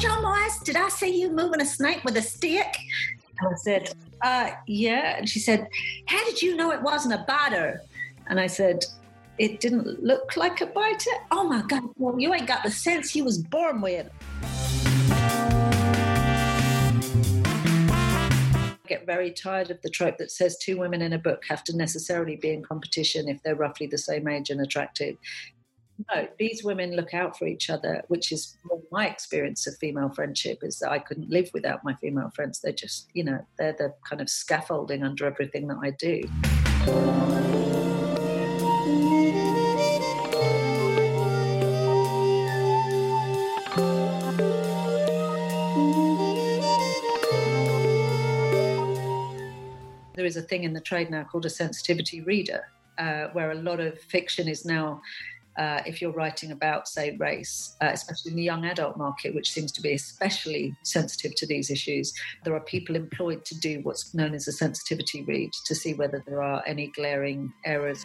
Jojo Moyes, did I see you moving a snake with a stick? And I said, uh, yeah. And she said, how did you know it wasn't a biter? And I said, it didn't look like a biter. Oh my God, well, you ain't got the sense you was born with. I get very tired of the trope that says two women in a book have to necessarily be in competition if they're roughly the same age and attractive. No, these women look out for each other, which is my experience of female friendship is that I couldn't live without my female friends. They're just, you know, they're the kind of scaffolding under everything that I do. there is a thing in the trade now called a sensitivity reader, uh, where a lot of fiction is now, uh, if you're writing about, say, race, uh, especially in the young adult market, which seems to be especially sensitive to these issues, there are people employed to do what's known as a sensitivity read to see whether there are any glaring errors.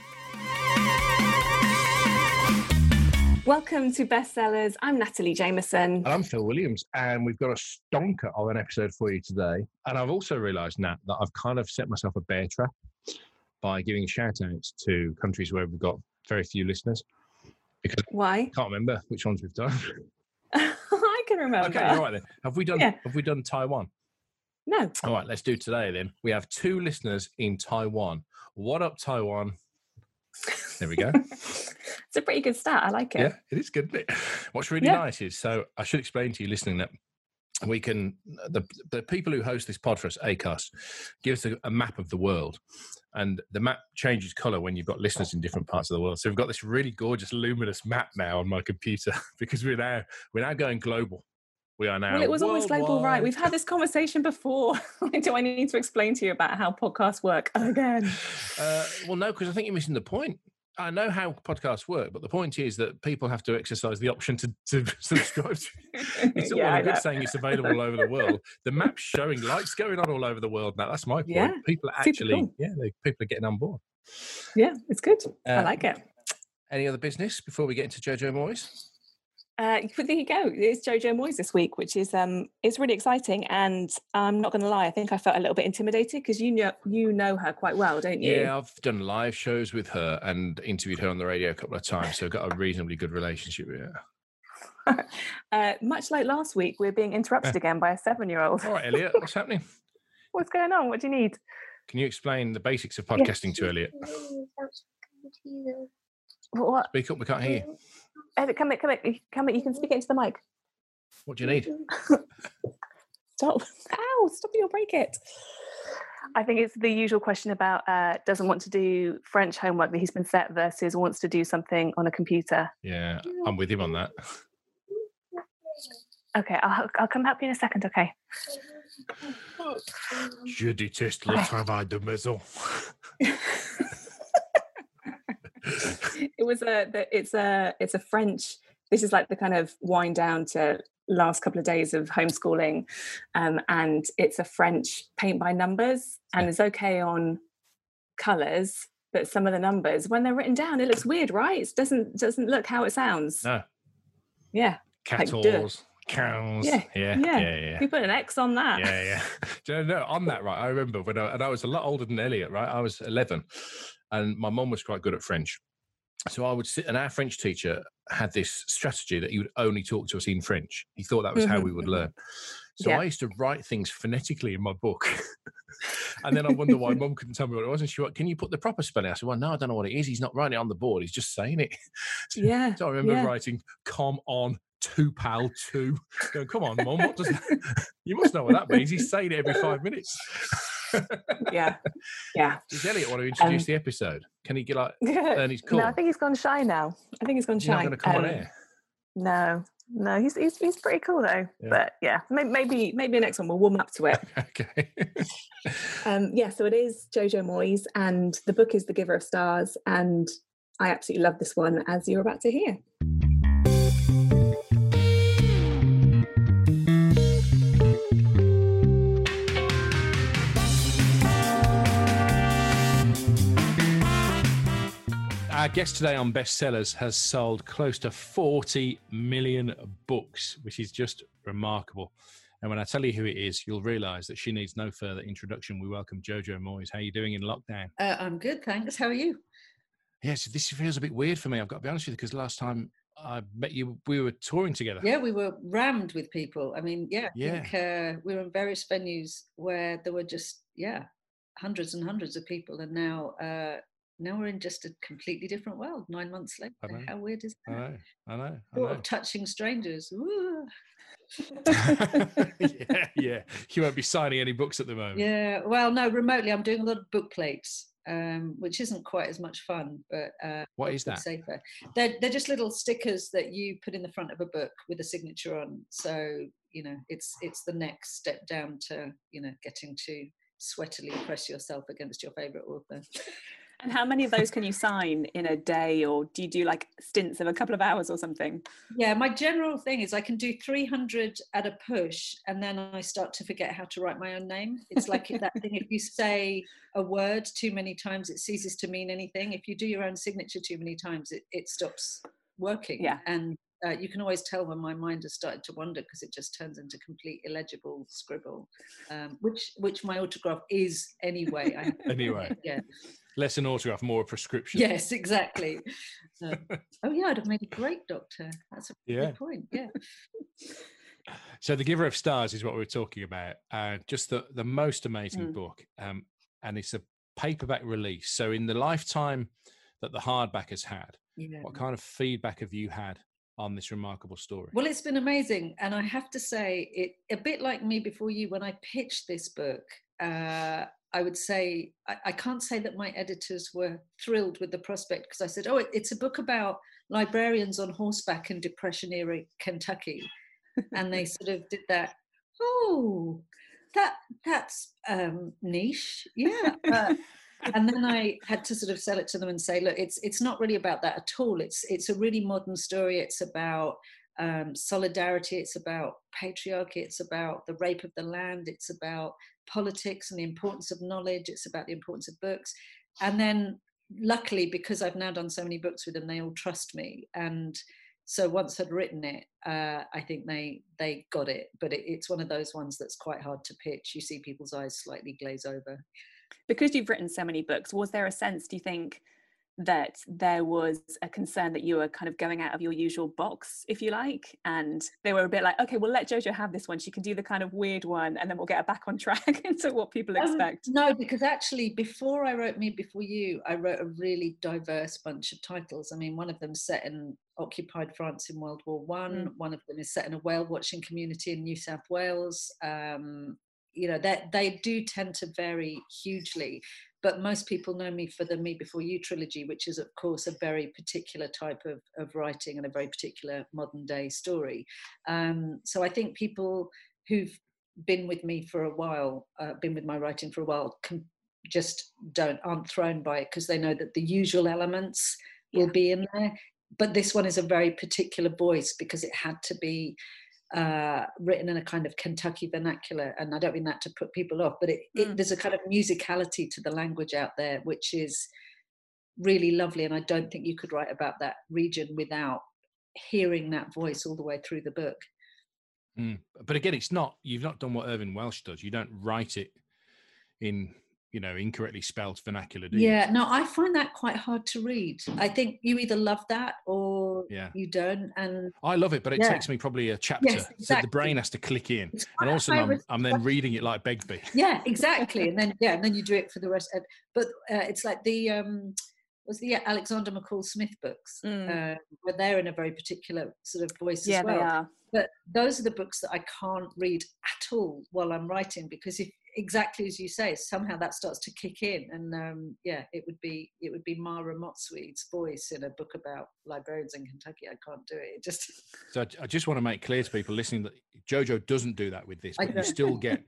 Welcome to Bestsellers. I'm Natalie Jameson. And I'm Phil Williams. And we've got a stonker of an episode for you today. And I've also realised, Nat, that I've kind of set myself a bear trap by giving shout outs to countries where we've got very few listeners. Because Why? I can't remember which ones we've done. I can remember. Okay, all right then. Have we done yeah. have we done Taiwan? No. All right, let's do today then. We have two listeners in Taiwan. What up, Taiwan? There we go. it's a pretty good start. I like it. Yeah, it is good. It? What's really yeah. nice is so I should explain to you listening that we can the the people who host this pod for us, Acast, give us a, a map of the world, and the map changes color when you've got listeners in different parts of the world. So we've got this really gorgeous, luminous map now on my computer because we're now we're now going global. We are now. Well, it was always global, right? We've had this conversation before. Do I need to explain to you about how podcasts work again? Uh, well, no, because I think you're missing the point. I know how podcasts work, but the point is that people have to exercise the option to, to subscribe to It's all yeah, good saying it's available all over the world. The map's showing lights going on all over the world now. That's my point. Yeah, people are actually, cool. yeah, they, people are getting on board. Yeah, it's good. Uh, I like it. Any other business before we get into Jojo Moyes? Uh, but there you go. It's Jojo Moyes this week, which is um, it's really exciting. And I'm not going to lie, I think I felt a little bit intimidated because you know you know her quite well, don't you? Yeah, I've done live shows with her and interviewed her on the radio a couple of times, so I've got a reasonably good relationship with her. uh, much like last week, we're being interrupted again by a seven-year-old. All right, Elliot, what's happening? what's going on? What do you need? Can you explain the basics of podcasting yes. to Elliot? What? Speak up, we can't hear you. Evan, come here, come here, come here. You can speak into the mic. What do you need? stop. Ow, stop you'll break it. I think it's the usual question about uh, doesn't want to do French homework that he's been set versus wants to do something on a computer. Yeah, I'm with him on that. Okay, I'll, I'll come help you in a second, okay? Je déteste le travail de maison. it was a it's a it's a French. This is like the kind of wind down to last couple of days of homeschooling, um, and it's a French paint by numbers, and it's okay on colors, but some of the numbers when they're written down, it looks weird, right? It doesn't doesn't look how it sounds. No. Yeah. Catals. Like, cows. Yeah. Yeah, yeah, yeah, yeah. You put an X on that. Yeah, yeah. Do you know, on that, right? I remember when I, and I was a lot older than Elliot, right? I was 11, and my mom was quite good at French. So I would sit, and our French teacher had this strategy that he would only talk to us in French. He thought that was mm-hmm. how we would learn. So yeah. I used to write things phonetically in my book. and then I wonder why mum couldn't tell me what it was. And she went, Can you put the proper spelling? I said, Well, no, I don't know what it is. He's not writing it on the board. He's just saying it. Yeah. so I remember yeah. writing, Come on, two pal two. Going, Come on, mum, what does that? you must know what that means. He's saying it every five minutes yeah, yeah. Does Elliot want to introduce um, the episode? Can he get like earn his call? No, I think he's gone shy now. I think he's gone shy. He's not going to come um, on air. No, no, he's, he's he's pretty cool though. Yeah. But yeah, maybe maybe the next one we'll warm up to it. okay. um, yeah, so it is Jojo Moyes, and the book is The Giver of Stars, and I absolutely love this one, as you're about to hear. Our guest today on Bestsellers has sold close to 40 million books, which is just remarkable. And when I tell you who it is, you'll realise that she needs no further introduction. We welcome Jojo Moyes. How are you doing in lockdown? Uh, I'm good, thanks. How are you? Yes, this feels a bit weird for me. I've got to be honest with you, because last time I met you, we were touring together. Yeah, we were rammed with people. I mean, yeah, yeah. Think, uh, we were in various venues where there were just yeah hundreds and hundreds of people, and now uh, now we're in just a completely different world. Nine months later, how weird is that? I know, I know. I know. Of touching strangers. yeah, yeah. You won't be signing any books at the moment. Yeah, well, no, remotely. I'm doing a lot of book plates um, which isn't quite as much fun. But uh, what is that? Safer. They're they're just little stickers that you put in the front of a book with a signature on. So you know, it's it's the next step down to you know getting to sweatily press yourself against your favorite author. And how many of those can you sign in a day, or do you do like stints of a couple of hours or something? Yeah, my general thing is I can do 300 at a push, and then I start to forget how to write my own name. It's like that thing if you say a word too many times, it ceases to mean anything. If you do your own signature too many times, it, it stops working. Yeah. And uh, you can always tell when my mind has started to wander because it just turns into complete illegible scribble, um, which which my autograph is anyway. anyway, yeah. Less an autograph, more a prescription. Yes, exactly. Oh yeah, I'd have made a great doctor. That's a yeah. good point. Yeah. So, The Giver of Stars is what we were talking about. Uh, just the, the most amazing mm. book. Um, and it's a paperback release. So, in the lifetime that the hardback has had, yeah. what kind of feedback have you had on this remarkable story? Well, it's been amazing. And I have to say, it a bit like me before you, when I pitched this book, uh, I would say, I, I, can't say that my editors were thrilled with the prospect because I said, oh, it, it's a book about librarians on horseback in Depression era Kentucky. and they sort of did that, oh, that that's um, niche. Yeah. Uh, and then I had to sort of sell it to them and say, look, it's it's not really about that at all. It's it's a really modern story. It's about um, solidarity. It's about patriarchy. It's about the rape of the land. It's about politics and the importance of knowledge. It's about the importance of books. And then, luckily, because I've now done so many books with them, they all trust me. And so once I'd written it, uh, I think they they got it. But it, it's one of those ones that's quite hard to pitch. You see people's eyes slightly glaze over because you've written so many books was there a sense do you think that there was a concern that you were kind of going out of your usual box, if you like, and they were a bit like, okay, well, let Jojo have this one. She can do the kind of weird one, and then we'll get her back on track into what people um, expect. no, because actually, before I wrote Me Before You, I wrote a really diverse bunch of titles. I mean, one of them set in occupied France in World War One. Mm. One of them is set in a whale watching community in New South Wales. Um, you know that they do tend to vary hugely but most people know me for the me before you trilogy which is of course a very particular type of, of writing and a very particular modern day story. Um, so i think people who've been with me for a while uh, been with my writing for a while can just don't aren't thrown by it because they know that the usual elements will be in there. But this one is a very particular voice because it had to be uh, written in a kind of Kentucky vernacular, and I don't mean that to put people off, but it, mm. it, there's a kind of musicality to the language out there, which is really lovely. And I don't think you could write about that region without hearing that voice all the way through the book. Mm. But again, it's not you've not done what Irvine Welsh does. You don't write it in you know incorrectly spelled vernacular do yeah no i find that quite hard to read i think you either love that or yeah. you don't and i love it but it yeah. takes me probably a chapter yes, exactly. so the brain has to click in and also I'm, I'm, then reading it like begbie yeah exactly and then yeah and then you do it for the rest of, but uh, it's like the um was the Alexander McCall Smith books, mm. uh, where they're in a very particular sort of voice yeah, as well. They are. But those are the books that I can't read at all while I'm writing because if exactly as you say, somehow that starts to kick in, and um, yeah, it would be it would be Mma Ramotswe's voice in a book about librarians in Kentucky. I can't do it. it just so I, I just want to make clear to people listening that Jojo doesn't do that with this, but you still get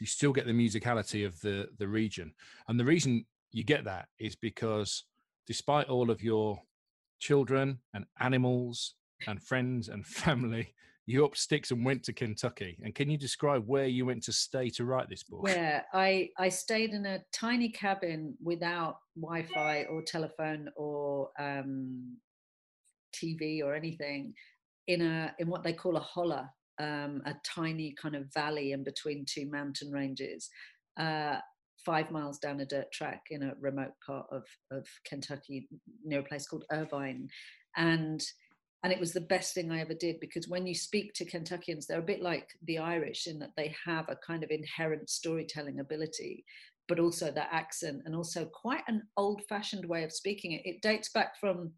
you still get the musicality of the the region, and the reason you get that is because despite all of your children and animals and friends and family you up sticks and went to Kentucky. And can you describe where you went to stay to write this book? Yeah, I I stayed in a tiny cabin without Wi-Fi or telephone or um, TV or anything in a in what they call a holler, um, a tiny kind of valley in between two mountain ranges. Uh, five miles down a dirt track in a remote part of, of Kentucky near a place called Irvine. And and it was the best thing I ever did because when you speak to Kentuckians, they're a bit like the Irish in that they have a kind of inherent storytelling ability, but also that accent and also quite an old fashioned way of speaking it. It dates back from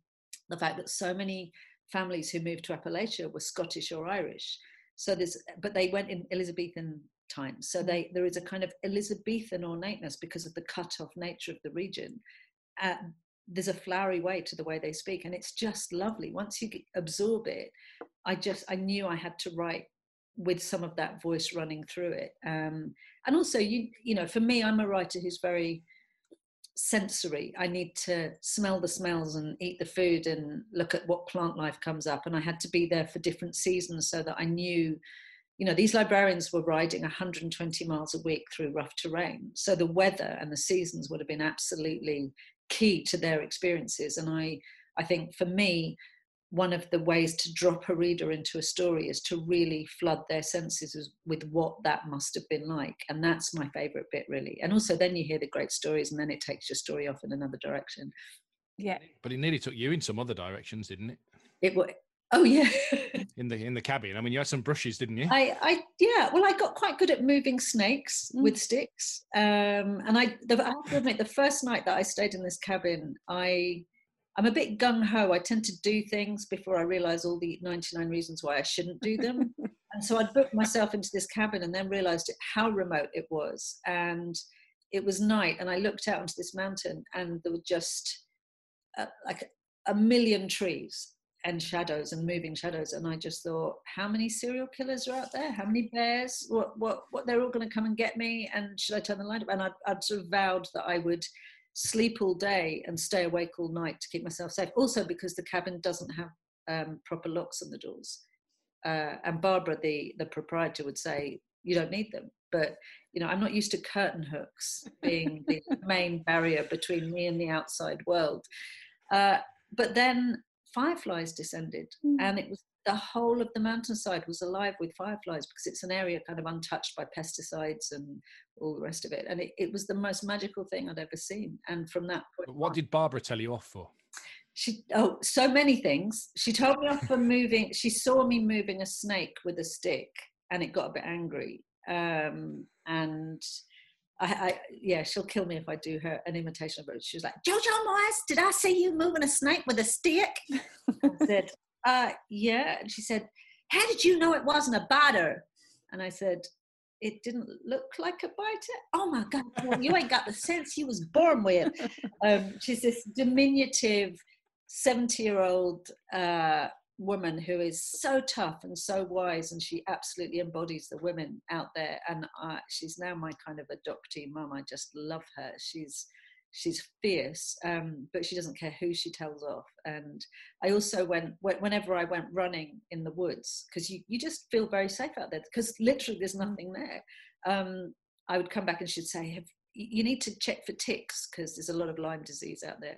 the fact that so many families who moved to Appalachia were Scottish or Irish. So there's, but they went in Elizabethan times. So they, there is a kind of Elizabethan ornateness because of the cut-off nature of the region. Uh, there's a flowery way to the way they speak, and it's just lovely. Once you absorb it, I just I knew I had to write with some of that voice running through it. Um, and also, you you know, for me, I'm a writer who's very sensory. I need to smell the smells and eat the food and look at what plant life comes up. And I had to be there for different seasons so that I knew you know, these librarians were riding 120 miles a week through rough terrain. So the weather and the seasons would have been absolutely key to their experiences. And I, I think for me, one of the ways to drop a reader into a story is to really flood their senses with what that must have been like. And that's my favorite bit, really. And also, then you hear the great stories, and then it takes your story off in another direction. Yeah. But it nearly took you in some other directions, didn't it? It was Oh yeah. in the in the cabin. I mean, you had some brushes, didn't you? I, I yeah. Well, I got quite good at moving snakes mm. with sticks. Um, and I, the, I have to admit, the first night that I stayed in this cabin, I, I'm a bit gung ho. I tend to do things before I realise all the 99 reasons why I shouldn't do them. and so I'd booked myself into this cabin, and then realised it, how remote it was, and it was night, and I looked out onto this mountain, and there were just uh, like a million trees and shadows and moving shadows and i just thought how many serial killers are out there? How many bears? What what what they're all going to come and get me and should i turn the light up? And I'd, I'd sort of vowed that i would sleep all day and stay awake all night to keep myself safe. Also because the cabin doesn't have um, proper locks on the doors. Uh, and barbara the the proprietor would say you don't need them. But you know i'm not used to curtain hooks being the main barrier between me and the outside world. Uh, but then fireflies descended mm. and it was the whole of the mountainside was alive with fireflies because it's an area kind of untouched by pesticides and all the rest of it. And it, it was the most magical thing i'd ever seen. And from that point what on, did barbara tell you off for? She oh so many things. She told me off for moving she saw me moving a snake with a stick and it got a bit angry. Um, and I, I, yeah, she'll kill me if I do her an imitation of it. She was like, Jojo Moyes, did I see you moving a snake with a stick? I said, uh, yeah. And she said, how did you know it wasn't a biter? And I said, it didn't look like a biter. Oh my God, well, you ain't got the sense you was born with. Um, she's this diminutive 70 year old uh, woman who is so tough and so wise and she absolutely embodies the women out there. And uh, she's now my kind of adoptee mum. I just love her. She's she's fierce um, but she doesn't care who she tells off. And i also went whenever i went running in the woods because you, you just feel very safe out there because literally there's mm. nothing there. Um, i would come back and she'd say you need to check for ticks because there's a lot of lyme disease out there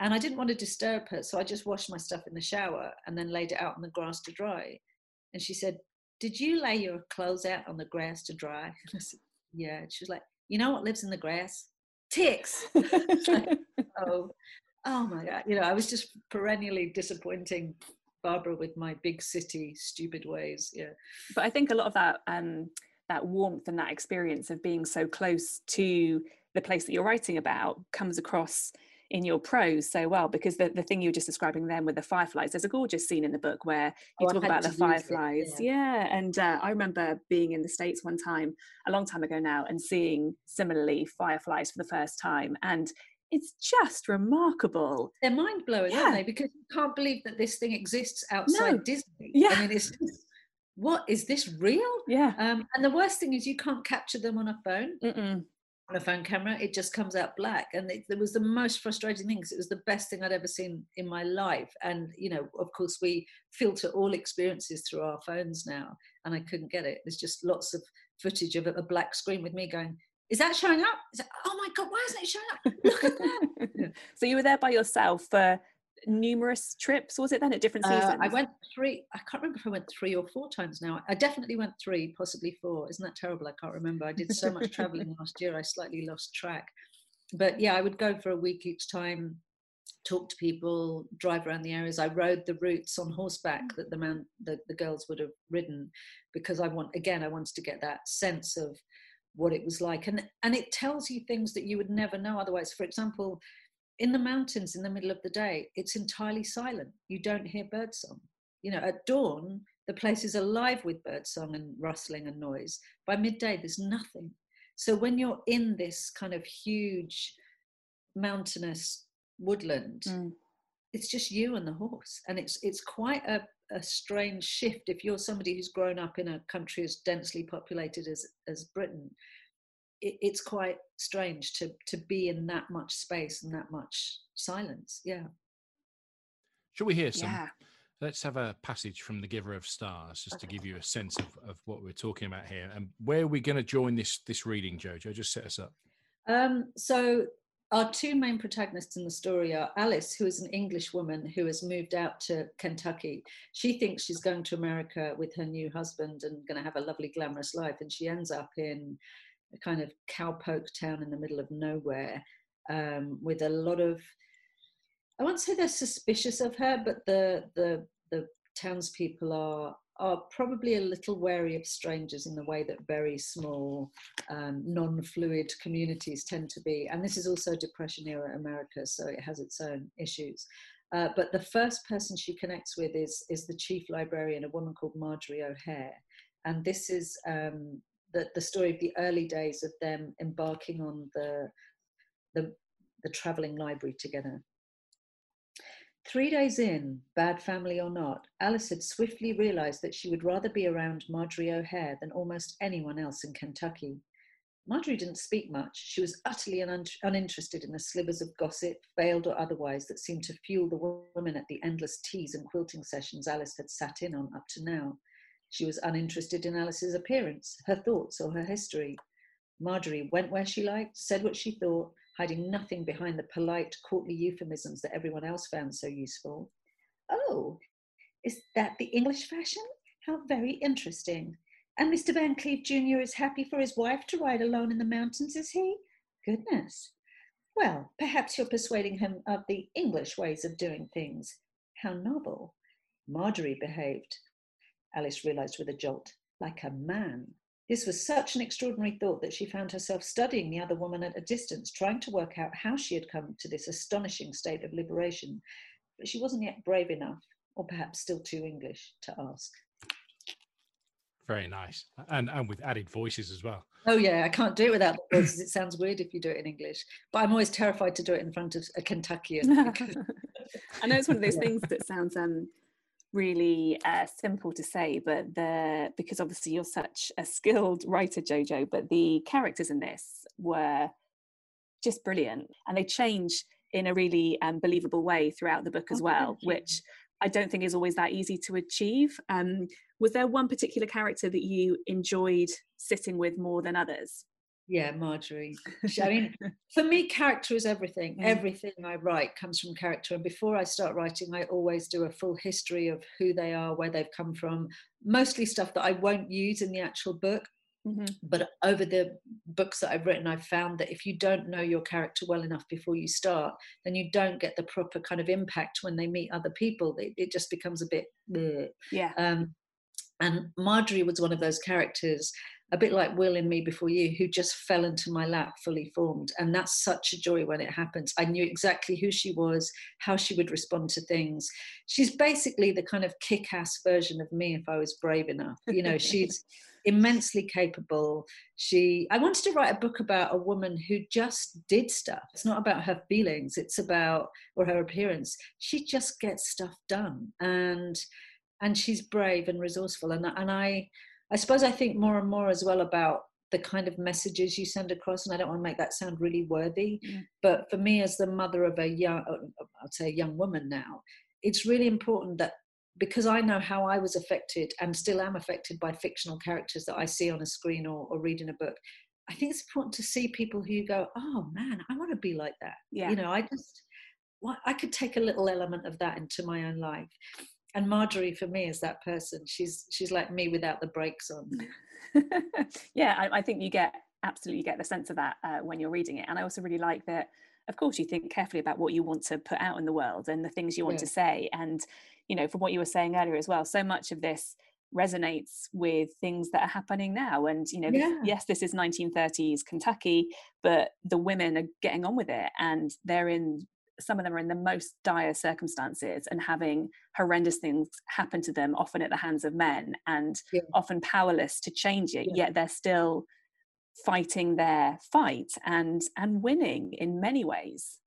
and I didn't want to disturb her, so I just washed my stuff in the shower and then laid it out on the grass to dry. And she said, Did you lay your clothes out on the grass to dry? And I said, Yeah. And she was like, You know what lives in the grass? Ticks. like, oh, oh my God. You know, I was just perennially disappointing Barbara with my big city stupid ways. Yeah. But I think a lot of that um that warmth and that experience of being so close to the place that you're writing about comes across in your prose so well because the, the thing you were just describing then with the fireflies there's a gorgeous scene in the book where you oh, talk about the fireflies it, yeah. yeah. and uh, i remember being in the states one time a long time ago now and seeing similarly fireflies for the first time and it's just remarkable they're mind-blowing yeah. aren't they because you can't believe that this thing exists outside no. disney yeah i mean it's what is this real yeah um, and the worst thing is you can't capture them on a phone Mm-mm. On a phone camera, it just comes out black. And it, it was the most frustrating thing because it was the best thing I'd ever seen in my life. And, you know, of course, we filter all experiences through our phones now, and I couldn't get it. There's just lots of footage of a black screen with me going, is that showing up? That, oh my God, why isn't it showing up? Look at that. so you were there by yourself for numerous trips was it then at different seasons uh, i went three i can't remember if i went three or four times now. I definitely went three possibly four. Isn't that terrible? I can't remember. I did so much traveling last year i slightly lost track. But yeah i would go for a week each time talk to people drive around the areas. I rode the routes on horseback mm. that the man the, the girls would have ridden because i want again i wanted to get that sense of what it was like. And and it tells you things that you would never know otherwise. For example in the mountains in the middle of the day, it's entirely silent. You don't hear birdsong. You know, at dawn, the place is alive with birdsong and rustling and noise. By midday, there's nothing. So when you're in this kind of huge mountainous woodland, mm. it's just you and the horse. And it's it's quite a, a strange shift if you're somebody who's grown up in a country as densely populated as, as Britain it, it's quite strange to to be in that much space and that much silence. Yeah. Shall we hear some? Yeah. Let's have a passage from the Giver of Stars, just okay. to give you a sense of, of what we're talking about here, and where are we going to join this this reading, Jojo? Just set us up. Um, so our two main protagonists in the story are Alice, who is an English woman who has moved out to Kentucky. She thinks she's going to America with her new husband and going to have a lovely, glamorous life. And she ends up in a kind of cowpoke town in the middle of nowhere um, with a lot of I won't say they're suspicious of her, but the the the townspeople are are probably a little wary of strangers in the way that very small, um, non-fluid communities tend to be. And this is also Depression era America, so it has its own issues. Uh, but the first person she connects with is is the chief librarian, a woman called Margery O'Hare, and this is um, the, the story of the early days of them embarking on the, the, the traveling library together. Three days in, bad family or not, Alice had swiftly realized that she would rather be around Margery O'Hare than almost anyone else in Kentucky. Margery didn't speak much. She was utterly un- uninterested in the slivers of gossip, veiled or otherwise, that seemed to fuel the women at the endless teas and quilting sessions Alice had sat in on up to now. She was uninterested in Alice's appearance, her thoughts, or her history. Margery went where she liked, said what she thought, hiding nothing behind the polite, courtly euphemisms that everyone else found so useful. Oh, is that the English fashion? How very interesting. And Mr. Van Cleve Jr. is happy for his wife to ride alone in the mountains, is he? Goodness. Well, perhaps you're persuading him of the English ways of doing things. How novel. Margery behaved. Alice realized with a jolt, like a man. This was such an extraordinary thought that she found herself studying the other woman at a distance, trying to work out how she had come to this astonishing state of liberation. But she wasn't yet brave enough, or perhaps still too English, to ask. Very nice, and and with added voices as well. Oh yeah, I can't do it without the voices. It sounds weird if you do it in English, but I'm always terrified to do it in front of a Kentuckian. I know it's one of those things that sounds um, really uh, simple to say, but the because obviously you're such a skilled writer, Jojo, but the characters in this were just brilliant, and they change in a really um, believable way throughout the book as oh, well, which I don't think is always that easy to achieve. Um, was there one particular character that you enjoyed sitting with more than others? Yeah, Margery. I mean, for me, character is everything. Mm. Everything I write comes from character. And before I start writing, I always do a full history of who they are, where they've come from, mostly stuff that I won't use in the actual book. Mm-hmm. But over the books that I've written, I've found that if you don't know your character well enough before you start, then you don't get the proper kind of impact when they meet other people. It, it just becomes a bit, bleh. yeah. Um, and Margery was one of those characters a bit like Will in Me Before You, who just fell into my lap fully formed. And that's such a joy when it happens. I knew exactly who she was, how she would respond to things. She's basically the kind of kick ass version of me if I was brave enough. You know, she's immensely capable. She, I wanted to write a book about a woman who just did stuff. It's not about her feelings, it's about, or her appearance. She just gets stuff done. And, and she's brave and resourceful. And, and I, I suppose I think more and more as well about the kind of messages you send across and i don't want to make that sound really worthy mm. but for me as the mother of a young uh, i'd say a young woman now it's really important that because I know how I was affected and still am affected by fictional characters that I see on a screen or, or read in a book, I think it's important to see people who go, oh man, I want to be like that. Yeah. You know, I just, well, I could take a little element of that into my own life. And Margery, for me, is that person. She's she's like me without the brakes on. yeah, I, I, think you get absolutely get the sense of that uh, when you're reading it. And I also really like that. Of course, you think carefully about what you want to put out in the world and the things you want yeah. to say. And you know, from what you were saying earlier as well, so much of this resonates with things that are happening now and you know yeah. yes this is 1930s kentucky but the women are getting on with it and they're in some of them are in the most dire circumstances and having horrendous things happen to them often at the hands of men and yeah. often powerless to change it yeah. yet they're still fighting their fight and and winning in many ways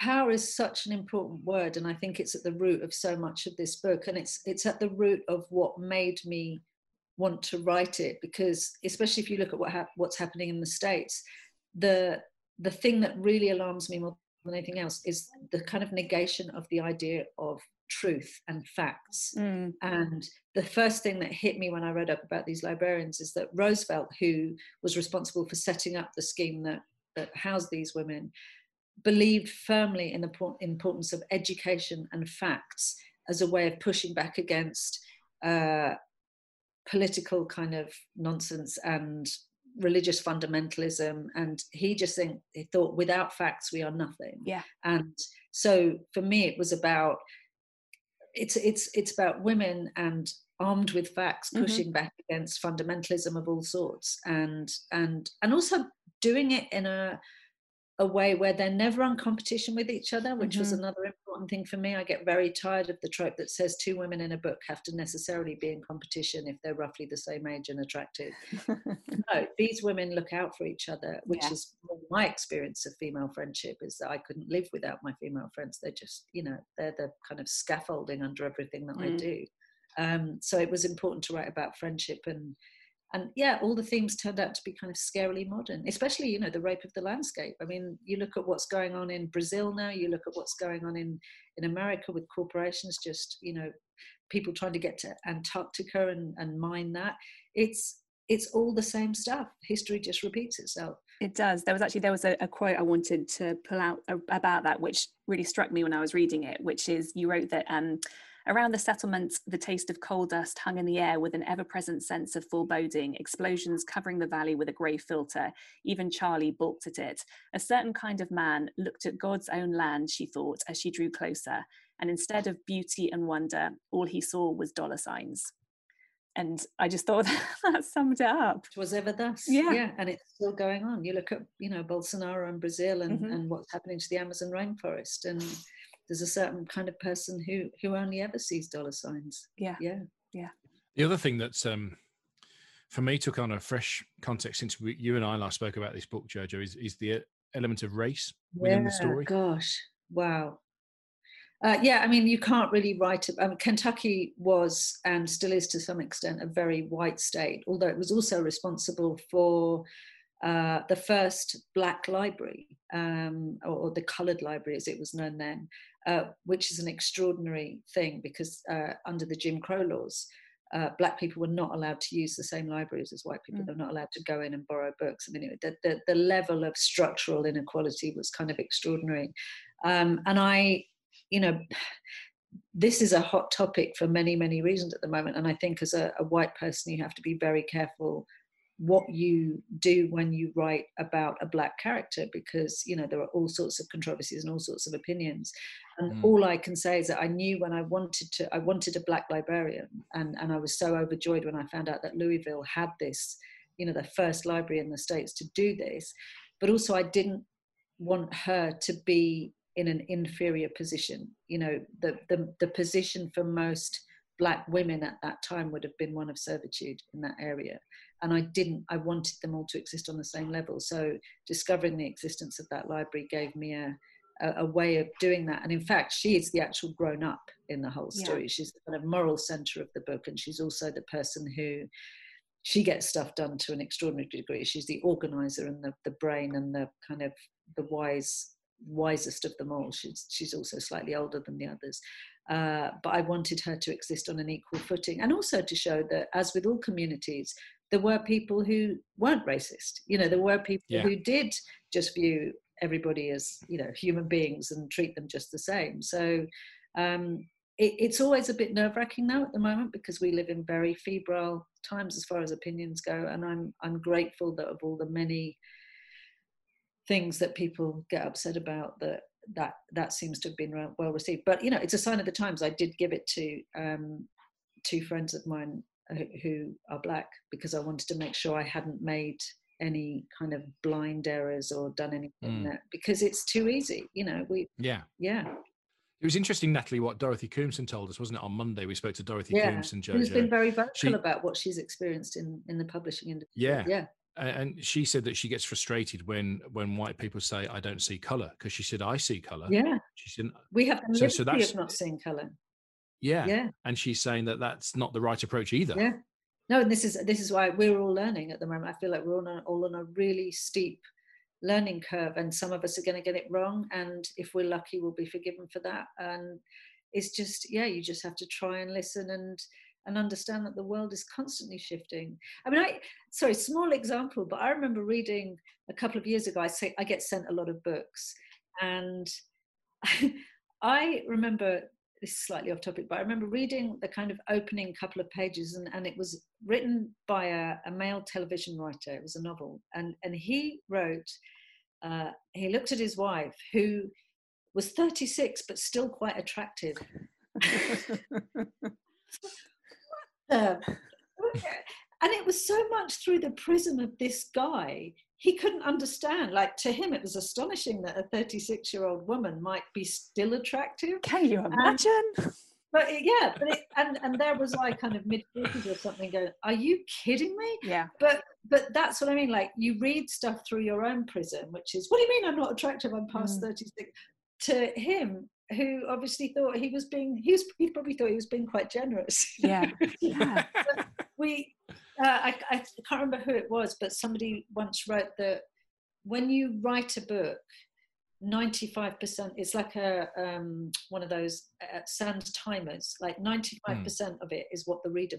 power is such an important word and i think it's at the root of so much of this book and it's it's at the root of what made me want to write it because especially if you look at what ha- what's happening in the states the the thing that really alarms me more than anything else is the kind of negation of the idea of truth and facts mm. and the first thing that hit me when i read up about these librarians is that roosevelt who was responsible for setting up the scheme that that housed these women believed firmly in the importance of education and facts as a way of pushing back against uh, political kind of nonsense and religious fundamentalism and he just think he thought without facts we are nothing yeah and so for me it was about it's it's it's about women and armed with facts mm-hmm. pushing mm-hmm. back against fundamentalism of all sorts and and and also doing it in a a way where they're never on competition with each other, which mm-hmm. was another important thing for me. I get very tired of the trope that says two women in a book have to necessarily be in competition if they're roughly the same age and attractive. no, these women look out for each other, which yeah. is my experience of female friendship is that I couldn't live without my female friends. They're just, you know, they're the kind of scaffolding under everything that mm. I do. Um, so it was important to write about friendship and and yeah all the themes turned out to be kind of scarily modern especially you know the rape of the landscape. I mean you look at what's going on in brazil now you look at what's going on in in america with corporations just you know people trying to get to antarctica and, and mine that. It's it's all the same stuff. History just repeats itself. It does. There was actually there was a, a quote i wanted to pull out about that which really struck me when i was reading it which is you wrote that um Around the settlement, the taste of coal dust hung in the air with an ever present sense of foreboding, explosions covering the valley with a grey filter. Even Charlie balked at it. A certain kind of man looked at God's own land, she thought, as she drew closer, and instead of beauty and wonder, all he saw was dollar signs. And I just thought that summed it up. It was ever thus. Yeah. yeah. And it's still going on. You look at, you know, Bolsonaro and Brazil and, mm-hmm. and what's happening to the Amazon rainforest. And there's a certain kind of person who who only ever sees dollar signs. Yeah, yeah, yeah. The other thing that's um, for me took on a fresh context since we, you and I last spoke about this book, Jojo, is is the element of race within yeah, the story. Gosh, wow. Uh, yeah, I mean, you can't really write. I mean, Kentucky was and still is to some extent a very white state, although it was also responsible for uh, the first black library, um, or, or, the coloured library as it was known then, uh, which is an extraordinary thing because uh, under the Jim Crow laws, uh, black people were not allowed to use the same libraries as white people. Mm. They're not allowed to go in and borrow books. I mean, the, the, the level of structural inequality was kind of extraordinary. Um, and I, you know, this is a hot topic for many, many reasons at the moment. And I think as a, a white person, you have to be very careful what you do when you write about a black character because you know there are all sorts of controversies and all sorts of opinions. And mm. all i can say is that i knew when i wanted to i wanted a black librarian and and i was so overjoyed when i found out that louisville had this you know the first library in the states to do this. But also i didn't want her to be in an inferior position. You know the the, the position for most black women at that time would have been one of servitude in that area and I didn't, I wanted them all to exist on the same level. So discovering the existence of that library gave me a, a, a way of doing that. And in fact, she is the actual grown up in the whole story. Yeah. She's the kind of moral center of the book. And she's also the person who, she gets stuff done to an extraordinary degree. She's the organizer and the, the brain and the kind of the wise wisest of them all. She's she's also slightly older than the others. Uh, but I wanted her to exist on an equal footing and also to show that, as with all communities, there were people who weren't racist. You know, there were people yeah. who did just view everybody as, you know, human beings and treat them just the same. So um, it, it's always a bit nerve wracking now at the moment because we live in very febrile times as far as opinions go. And I'm, I'm grateful that of all the many things that people get upset about that that that seems to have been well received. But you know, it's a sign of the times. I did give it to um, two friends of mine who are black because I wanted to make sure I hadn't made any kind of blind errors or done anything mm. that because it's too easy. You know, we yeah yeah. It was interesting, Natalie, what Dorothy Koomson told us, wasn't it? On Monday, we spoke to Dorothy yeah. Koomson, Jojo. Who's been very vocal she, about what she's experienced in in the publishing industry. Yeah, yeah and she said that she gets frustrated when when white people say i don't see color because she said i see color yeah she said we have the so, so that's, of not seeing color yeah yeah and she's saying that that's not the right approach either yeah no and this is this is why we're all learning at the moment i feel like we're all on, all on a really steep learning curve and some of us are going to get it wrong and if we're lucky we'll be forgiven for that and it's just yeah you just have to try and listen and and understand that the world is constantly shifting. I mean, I sorry, small example, but I remember reading a couple of years ago. I say I get sent a lot of books, and I remember this is slightly off topic, but I remember reading the kind of opening couple of pages, and, and it was written by a, a male television writer. It was a novel, and and he wrote. Uh, he looked at his wife, who was 36 but still quite attractive. And it was so much through the prism of this guy he couldn't understand like to him it was astonishing that a 36 year old woman might be still attractive. Can you imagine? And, but it, yeah but it, and and there was like kind of mid 40s or something going are you kidding me? Yeah. But but that's what i mean like you read stuff through your own prism which is what do you mean i'm not attractive? I'm past mm. 36 to him who obviously thought he was being he was he probably thought he was being quite generous. Yeah. Yeah. We uh, I, I can't remember who it was but somebody once wrote that when you write a book 95% it's like a um, one of those uh, sand timers like 95% mm. of it is what the reader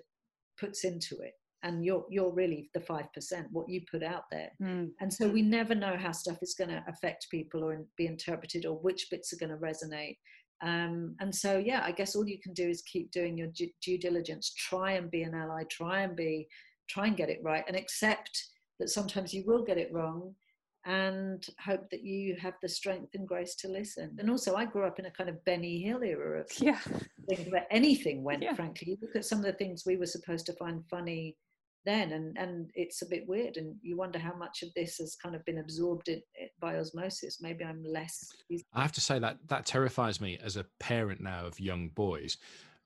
puts into it and you're you're really the 5% what you put out there mm. and so we never know how stuff is going to affect people or be interpreted or which bits are going to resonate um, and so yeah i guess all you can do is keep doing your due, due diligence try and be an ally try and be try and get it right and accept that sometimes you will get it wrong and hope that you have the strength and grace to listen. And also, I grew up in a kind of Benny Hill era of yeah. where anything went. Yeah. Frankly, you look at some of the things we were supposed to find funny then and and it's a bit weird and you wonder how much of this has kind of been absorbed in, in, by osmosis. Maybe i'm less i have to say that that terrifies me as a parent now of young boys.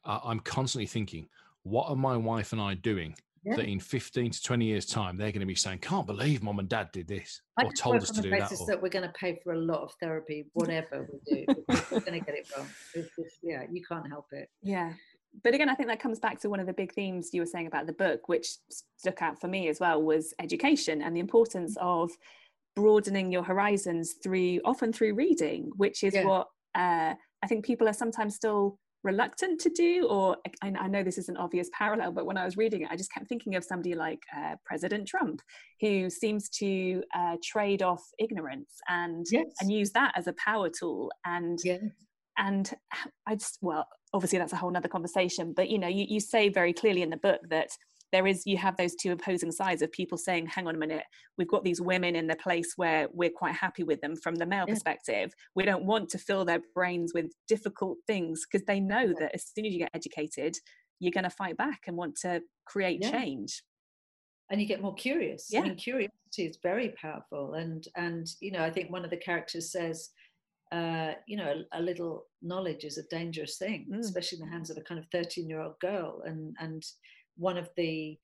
Uh, i'm constantly thinking what are my wife and i doing yeah. that in 15 to 20 years time they're going to be saying can't believe mom and dad did this I or told us to do that or... that we're going to pay for a lot of therapy whatever we do we're going to get it wrong. Just, yeah you can't help it. Yeah but again, I think that comes back to one of the big themes you were saying about the book, which stuck out for me as well, was education and the importance of broadening your horizons through often through reading, which is yeah. what uh, I think people are sometimes still reluctant to do. Or I, I, know this is an obvious parallel, but when I was reading it, I just kept thinking of somebody like uh, President Trump, who seems to uh, trade off ignorance and yes. and use that as a power tool. And yes and I just well, obviously that's a whole nother conversation. But you know, you, you say very clearly in the book that there is you have those two opposing sides of people saying hang on a minute we've got these women in the place where we're quite happy with them from the male yeah. perspective we don't want to fill their brains with difficult things because they know yeah. that as soon as you get educated you're going to fight back and want to create yeah. change and you get more curious yeah. I mean, curiosity is very powerful and and you know i think one of the characters says uh, you know, a, a, little knowledge is a dangerous thing, mm. especially in the hands of a kind of 13 year old girl. And, and one of the,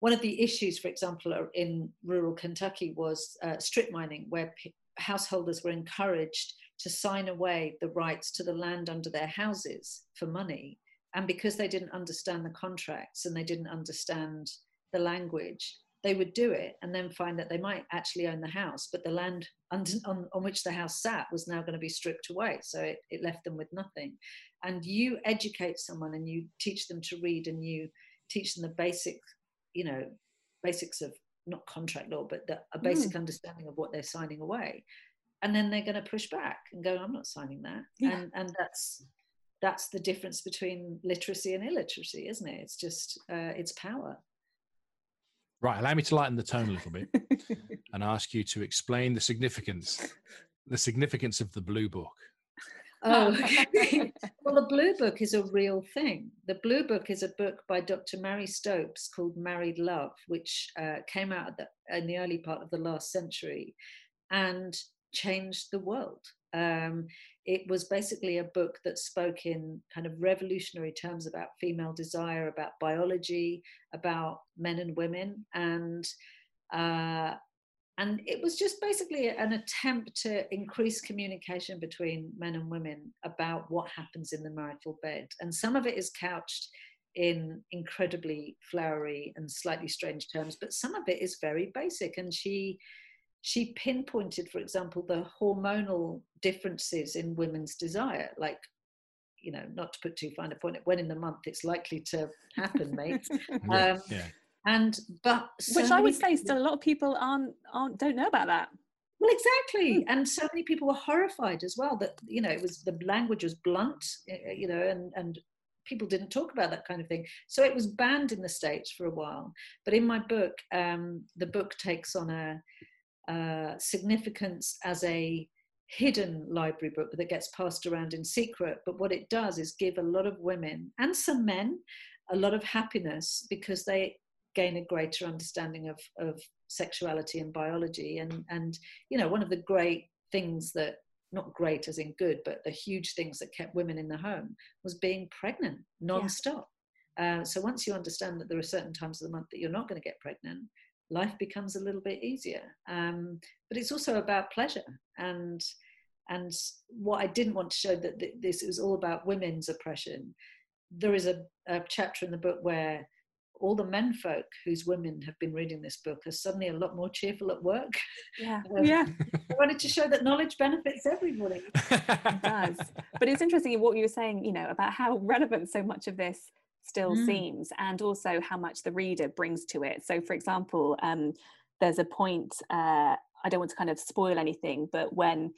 one of the issues, for example, in rural Kentucky was uh, strip mining, where p- householders were encouraged to sign away the rights to the land under their houses for money. And because they didn't understand the contracts and they didn't understand the language, they would do it and then find that they might actually own the house, but the land on, on, on which the house sat was now going to be stripped away. So it, it left them with nothing. And you educate someone and you teach them to read and you teach them the basic, you know, basics of not contract law, but the, a basic mm. understanding of what they're signing away. And then they're going to push back and go, I'm not signing that. Yeah. And, and that's, that's the difference between literacy and illiteracy, isn't it? It's just, uh, it's power. Right, allow me to lighten the tone a little bit and ask you to explain the significance, the significance of the blue book. Oh, well, the Blue Book is a real thing. The Blue Book is a book by Dr. Marie Stopes called Married Love, which uh, came out the, in the early part of the last century and changed the world. Um, it was basically a book that spoke in kind of revolutionary terms about female desire, about biology, about men and women, and uh, and it was just basically an attempt to increase communication between men and women about what happens in the marital bed. And some of it is couched in incredibly flowery and slightly strange terms, but some of it is very basic. And she she pinpointed, for example, the hormonal differences in women's desire, like you know, not to put too fine a point, when in the month it's likely to happen, mate. yeah, um, yeah. And but so which I would say still a lot of people aren't aren't don't know about that. Well, exactly, hmm. and so many people were horrified as well that you know it was the language was blunt, you know, and and people didn't talk about that kind of thing. So it was banned in the states for a while. But in my book, um, the book takes on a uh, significance as a hidden library book that gets passed around in secret. But what it does is give a lot of women and some men a lot of happiness because they gain a greater understanding of, of sexuality and biology. And, and, you know, one of the great things that, not great as in good, but the huge things that kept women in the home was being pregnant non-stop. Yeah. Uh, so once you understand that there are certain times of the month that you're not going to get pregnant, life becomes a little bit easier. Um, but it's also about pleasure and and what I didn't want to show that this is all about women's oppression. There is a, a chapter in the book where all the men folk whose women have been reading this book are suddenly a lot more cheerful at work. Yeah, um, yeah. I wanted to show that knowledge benefits everybody. it does. But it's interesting what you were saying, you know, about how relevant so much of this still mm. seems and also how much the reader brings to it so for example um, there's a point uh, i don't want to kind of spoil anything but when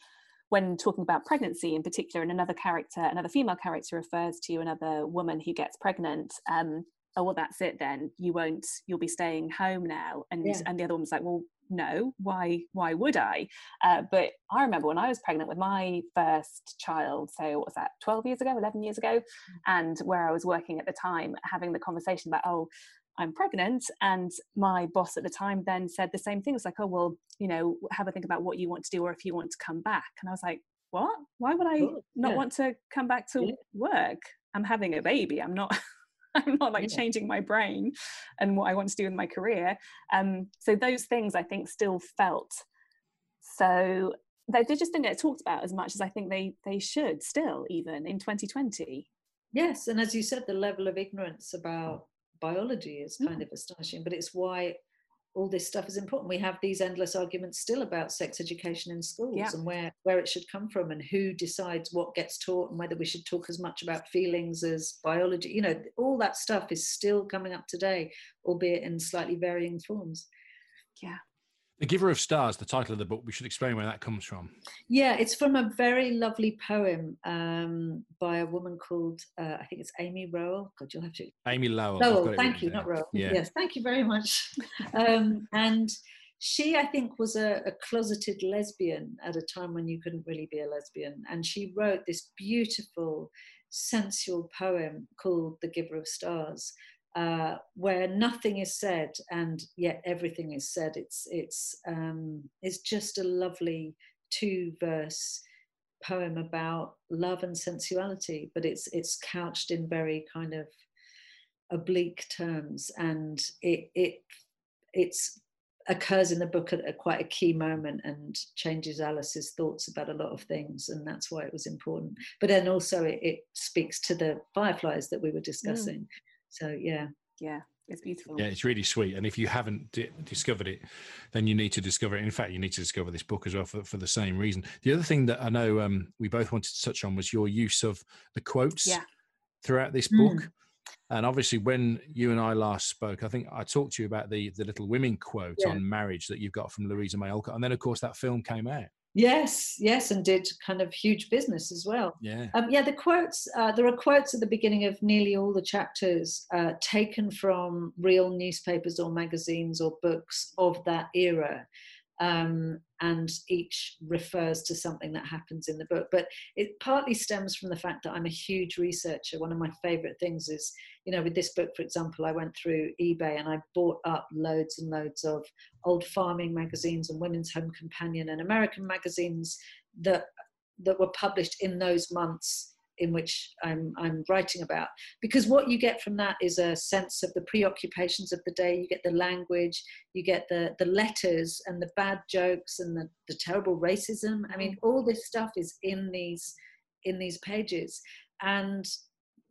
when talking about pregnancy in particular and another character another female character refers to another woman who gets pregnant um, oh well that's it then you won't you'll be staying home now and yeah. and the other woman's like well no why why would i? Uh, but i remember when i was pregnant with my first child so what was that 12 years ago 11 years ago? Mm. and where i was working at the time having the conversation about oh i'm pregnant and my boss at the time then said the same thing. It's like oh well you know have a think about what you want to do or if you want to come back. And i was like what? Why would i not yeah. want to come back to yeah. work? I'm having a baby. I'm not I'm not like yeah. changing my brain and what I want to do in my career. Um, so those things I think still felt so they, they just didn't get talked about as much as I think they they should still even in 2020. Yes, and as you said, the level of ignorance about biology is kind mm. of astonishing, but it's why all this stuff is important. We have these endless arguments still about sex education in schools yeah. and where, where it should come from and who decides what gets taught and whether we should talk as much about feelings as biology. You know, all that stuff is still coming up today, albeit in slightly varying forms. Yeah. The Giver of Stars, the title of the book, we should explain where that comes from. Yeah, it's from a very lovely poem um, by a woman called, uh, I think it's Amy Rowell. God, you'll have to. Amy Lowell. Lowell, thank you, there. not Rowell. Yeah. Yes, thank you very much. um, and she, I think, was a, a closeted lesbian at a time when you couldn't really be a lesbian. And she wrote this beautiful, sensual poem called The Giver of Stars uh, where nothing is said and yet everything is said. It's it's um, it's just a lovely two verse poem about love and sensuality, but it's it's couched in very kind of oblique terms, and it it it's occurs in the book at, at, quite a key moment and changes Alice's thoughts about a lot of things, and that's why it was important. But then also it, it speaks to the fireflies that we were mm. discussing. So yeah. Yeah. it's beautiful. Yeah, it's really sweet. And if you haven't di- discovered it, then you need to discover it. In fact, you need to discover this book as well for, for the same reason. The other thing that I know um, we both wanted to touch on was your use of the quotes yeah. throughout this book. Mm. And obviously, when you and I last spoke, I think I talked to you about the the Little Women quote yeah. on marriage that you've got from Louisa May Alcott, and then of course that film came out. Yes, yes, and did kind of huge business as well. Yeah, um, yeah. The quotes. Uh, there are quotes at the beginning of nearly all the chapters uh, taken from real newspapers or magazines or books of that era, um, and each refers to something that happens in the book. But it partly stems from the fact that I'm a huge researcher. One of my favorite things is, you know, with this book, for example, I went through eBay and I bought up loads and loads of old farming magazines and Women's Home Companion and American magazines that that were published in those months in which I'm, I'm writing about. Because what you get from that is a sense of the preoccupations of the day. You get the language, you get the, the letters and the bad jokes and the, the terrible racism. I mean, mm. all this stuff is in these in these pages. And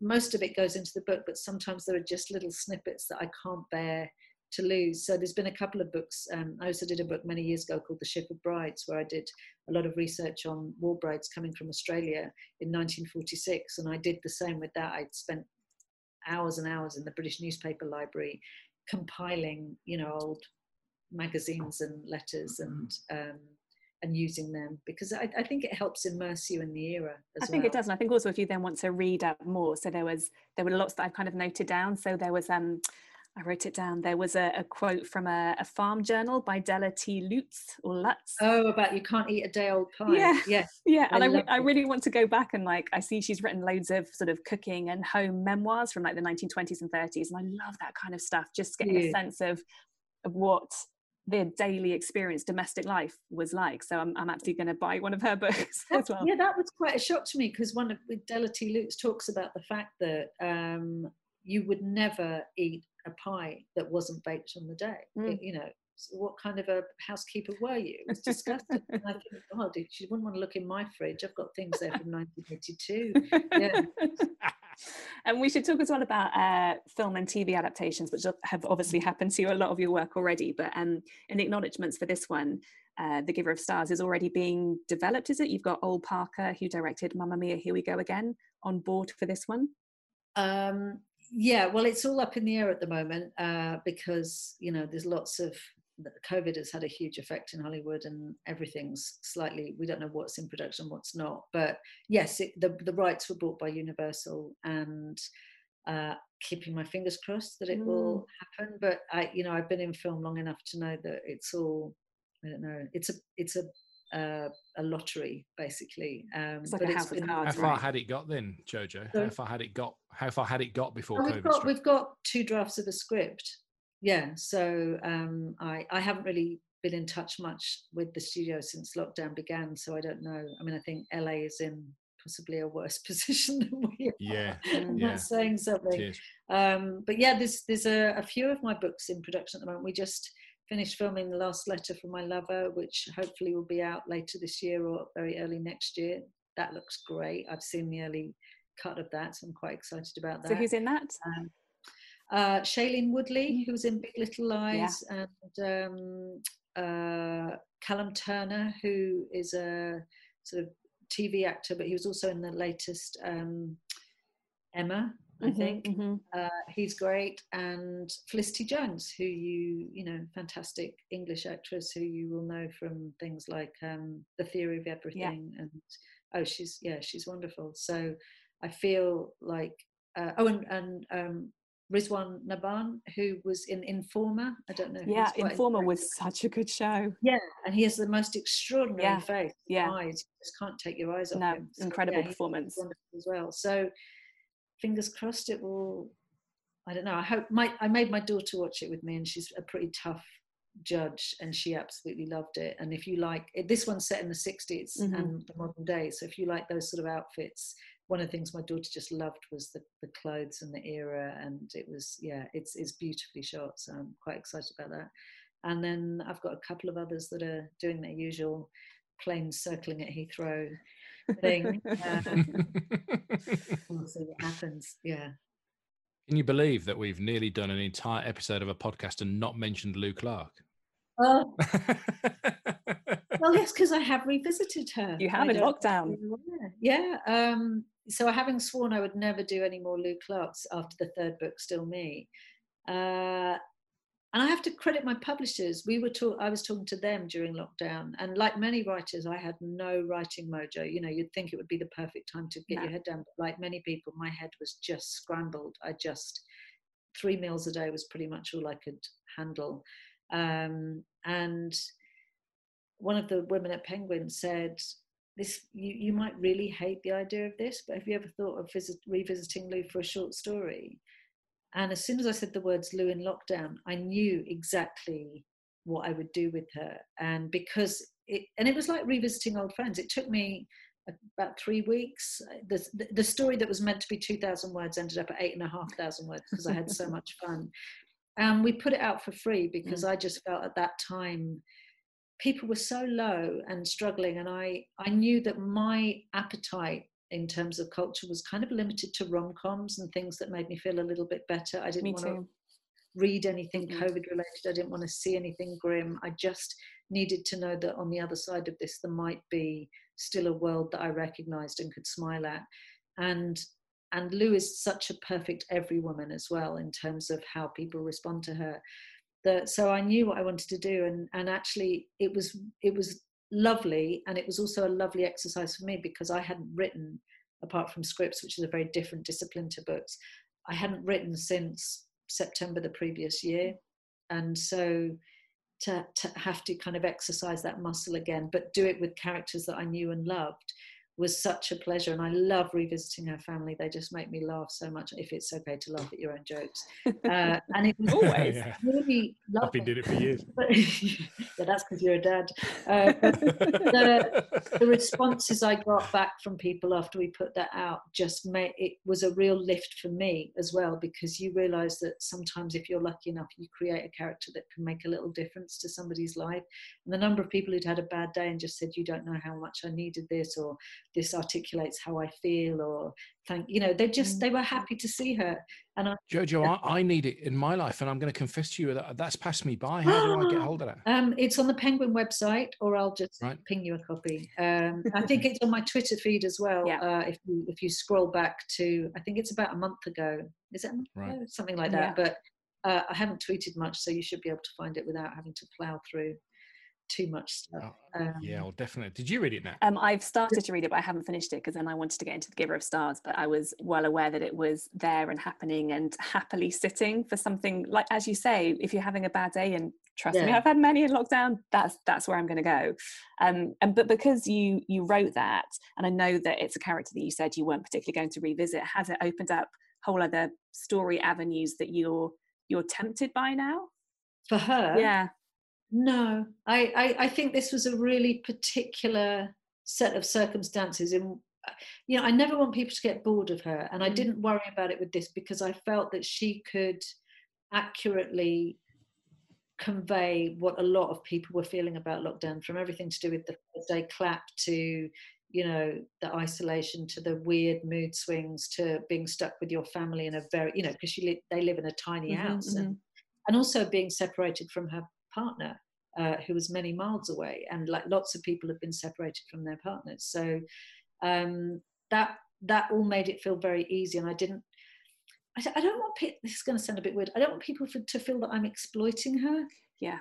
most of it goes into the book, but sometimes there are just little snippets that I can't bear to lose. So there's been a couple of books. Um, I also did a book many years ago called The Ship of Brides, where I did a lot of research on war brides coming from Australia in 1946, and I did the same with that. I'd spent hours and hours in the British newspaper library compiling, you know, old magazines and letters and um, and using them because I, I, think it helps immerse you in the era I think well. it does and I think also if you then want to read up more so there was there were lots that I've kind of noted down so there was um I wrote it down. There was a, a quote from a, a, farm journal by Della T. Lutz or Lutz. Oh, about you can't eat a day old pie. Yeah, yeah, yeah. And I, I, I, really want to go back and like I see she's written loads of sort of cooking and home memoirs from like the 1920s and 30s, and I love that kind of stuff. Just getting yeah. a sense of of what their daily experience, domestic life was like. So I'm, I'm actually going to buy one of her books as well. Yeah, that was quite a shock to me because one of Della T. Lutz talks about the fact that um, you would never eat a pie that wasn't baked on the day. Mm. It, you know, what kind of a housekeeper were you? It was disgusting. and I think, oh, dude, she wouldn't want to look in my fridge. I've got things there from 1982. Yeah. and we should talk as well about uh, film and TV adaptations, which have obviously happened to you a lot of your work already. But um, in acknowledgements for this one, uh, The Giver of Stars is already being developed, is it? You've got Ol Parker, who directed Mamma Mia, Here We Go Again, on board for this one. Um, yeah, well, it's all up in the air at the moment uh, because you know there's lots of COVID has had a huge effect in Hollywood, and everything's slightly. We don't know what's in production, what's not. But yes, it, the the rights were bought by Universal, and uh, keeping my fingers crossed that it mm. will happen. But I, you know, I've been in film long enough to know that it's all. I don't know. It's a it's a uh, a lottery basically. Um, it's like a house been, How far had it got then, Jojo? So, how far had it got? How far had it got before we've got, we've got two drafts of a script. Yeah, so um, I I haven't really been in touch much with the studio since lockdown began, so I don't know. I mean, I think LA is in possibly a worse position than we are. Yeah, I'm yeah. not saying something. Um, but yeah, there's there's a, a few of my books in production at the moment. We just finished filming the last letter from my lover, which hopefully will be out later this year or very early next year. That looks great. I've seen the early cut of that, so I'm quite excited about that. So who's in that? Um, uh, Shailene Woodley, who was in Big Little Lies, yeah. and um, uh, Callum Turner, who is a sort of TV actor, but he was also in the latest um, Emma I mm-hmm, think mm-hmm. Uh, he's great, and Felicity Jones, who you you know, fantastic English actress who you will know from things like um, The Theory of Everything, yeah. and oh, she's yeah, she's wonderful. So I feel like uh, oh, and, and um, Rizwan Nabhan, who was in Informer. I don't know. Yeah, Informer was such a good show. Yeah, and he has the most extraordinary yeah. face. Yeah, eyes. You just can't take your eyes off no, him. So, incredible yeah, performance as well. So fingers crossed it will i don't know i hope my i made my daughter watch it with me and she's a pretty tough judge and she absolutely loved it. And if you like it, this one's set in the 60s mm-hmm. and the modern day. So if you like those sort of outfits one of the things my daughter just loved was the, the clothes and the era and it was yeah it's it's beautifully shot. So i'm quite excited about that. And then i've got a couple of others that are doing their usual planes circling at heathrow thing. We'll see what happens. Yeah. Can you believe that we've nearly done an entire episode of a podcast and not mentioned Lou Clark? Oh, well, yes, because I have revisited her. You have I in lockdown. Yeah. Um, so having sworn I would never do any more Lou Clarks after the third book, Still Me. Uh, and I have to credit my publishers. We were talk- I was talking to them during lockdown, and like many writers, I had no writing mojo. You know, you'd think it would be the perfect time to get No. your head down, but like many people, my head was just scrambled. I just three meals a day was pretty much all I could handle. Um, and one of the women at Penguin said, "This you you might really hate the idea of this, but have you ever thought of visit, revisiting Lou for a short story?" And as soon as I said the words Lou in lockdown, I knew exactly what I would do with her. And because it, and it was like revisiting old friends. It took me about three weeks. The, the, story that was meant to be 2,000 words ended up at eight and a half thousand words because I had so much fun. And we put it out for free because mm. I just felt at that time people were so low and struggling. And I, I knew that my appetite in terms of culture was kind of limited to rom-coms and things that made me feel a little bit better. I didn't Me want to read anything Mhm. COVID related. I didn't want to see anything grim. I just needed to know that on the other side of this, there might be still a world that I recognized and could smile at. And and Lou is such a perfect every woman as well in terms of how people respond to her. That so I knew what I wanted to do, and and actually it was it was lovely, and it was also a lovely exercise for me because I hadn't written apart from scripts, which is a very different discipline to books. I hadn't written since September the previous year, and so to to have to kind of exercise that muscle again, but do it with characters that I knew and loved was such a pleasure. And I love revisiting her family. They just make me laugh so much. If it's okay to laugh at your own jokes, uh, and it was Always. Yeah. really I've lovely. been doing it for years. But, yeah, that's because you're a dad. Uh, the, the responses I got back from people after we put that out just made it was a real lift for me as well because you realize that sometimes if you're lucky enough you create a character that can make a little difference to somebody's life and the number of people who'd had a bad day and just said you don't know how much I needed this or this articulates how I feel or thank you know they just they were happy to see her and I Jojo, I, I need it in my life, and I'm going to confess to you that that's passed me by. How do I get hold of that? Um, it's on the Penguin website, or I'll just Right. ping you a copy. Um, I think it's on my Twitter feed as well. Yeah. Uh, if you if you scroll back to, I think it's about a month ago. Is it Right. something like that? yeah. But uh, I haven't tweeted much, so you should be able to find it without having to plow through too much stuff. Oh, Um, yeah, well, definitely. Did you read it now? Um, I've started to read it, but I haven't finished it because then I wanted to get into the Giver of Stars. But I was well aware that it was there and happening and happily sitting for something like, as you say, if you're having a bad day, and trust me, I've had many in lockdown. That's that's where I'm going to go. Um, and but because you you wrote that, and I know that it's a character that you said you weren't particularly going to revisit, has it opened up whole other story avenues that you're you're tempted by now? For her, yeah. No, I, I, I think this was a really particular set of circumstances. In you know, I never want people to get bored of her, and I Mm. didn't worry about it with this because I felt that she could accurately convey what a lot of people were feeling about lockdown, from everything to do with the first day clap to you know the isolation to the weird mood swings to being stuck with your family in a very you know because she li- they live in a tiny Mhm, house and and also being separated from her partner uh, who was many miles away and like lots of people have been separated from their partners so um, that that all made it feel very easy and i didn't i, don't- I don't want pe- this is going to sound a bit weird i don't want people for, to feel that i'm exploiting her Yeah.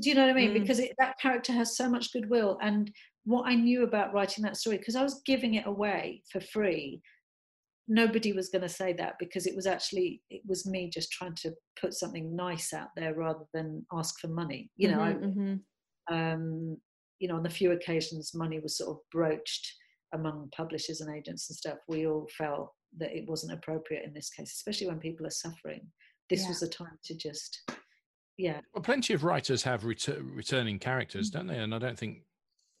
do you know what i mean Mm. because it, that character has so much goodwill and what i knew about writing that story because i was giving it away for free nobody was going to say that because it was actually it was me just trying to put something nice out there rather than ask for money you know I, Mhm, mhm. um, you know, on the few occasions money was sort of broached among publishers and agents and stuff, we all felt that it wasn't appropriate in this case, especially when people are suffering. This Yeah. was a time to just, yeah. Well, plenty of writers have retur- returning characters, don't they? And I don't think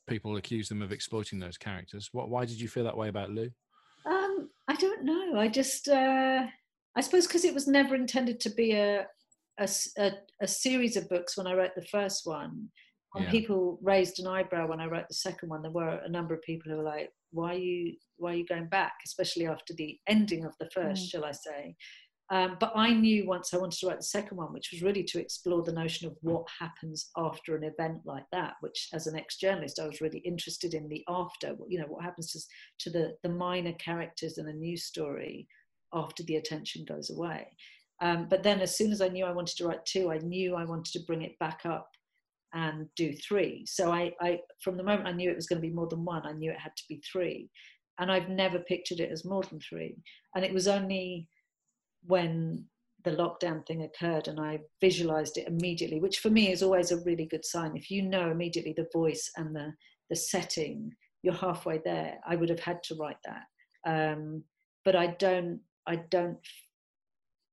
people accuse them of exploiting those characters. What? Why did you feel that way about Lou? Um, I don't know. I just, uh, I suppose, because it was never intended to be a, a series of books when I wrote the first one. And Yeah. people raised an eyebrow when I wrote the second one. There were a number of people who were like, "Why are you, why are you going back?" Especially after the ending of the first, Mm. shall I say? Um, but I knew once I wanted to write the second one, which was really to explore the notion of what happens after an event like that. Which, as an ex-journalist, I was really interested in the after. You know, what happens to, to the the minor characters in a news story after the attention goes away. Um, but then, as soon as I knew I wanted to write two, I knew I wanted to bring it back up and do three. So I, I from the moment I knew it was going to be more than one, I knew it had to be three. And I've never pictured it as more than three. And it was only when the lockdown thing occurred and I visualized it immediately, which for me is always a really good sign. If you know immediately the voice and the, the setting, you're halfway there. I would have had to write that. Um, but I don't, I don't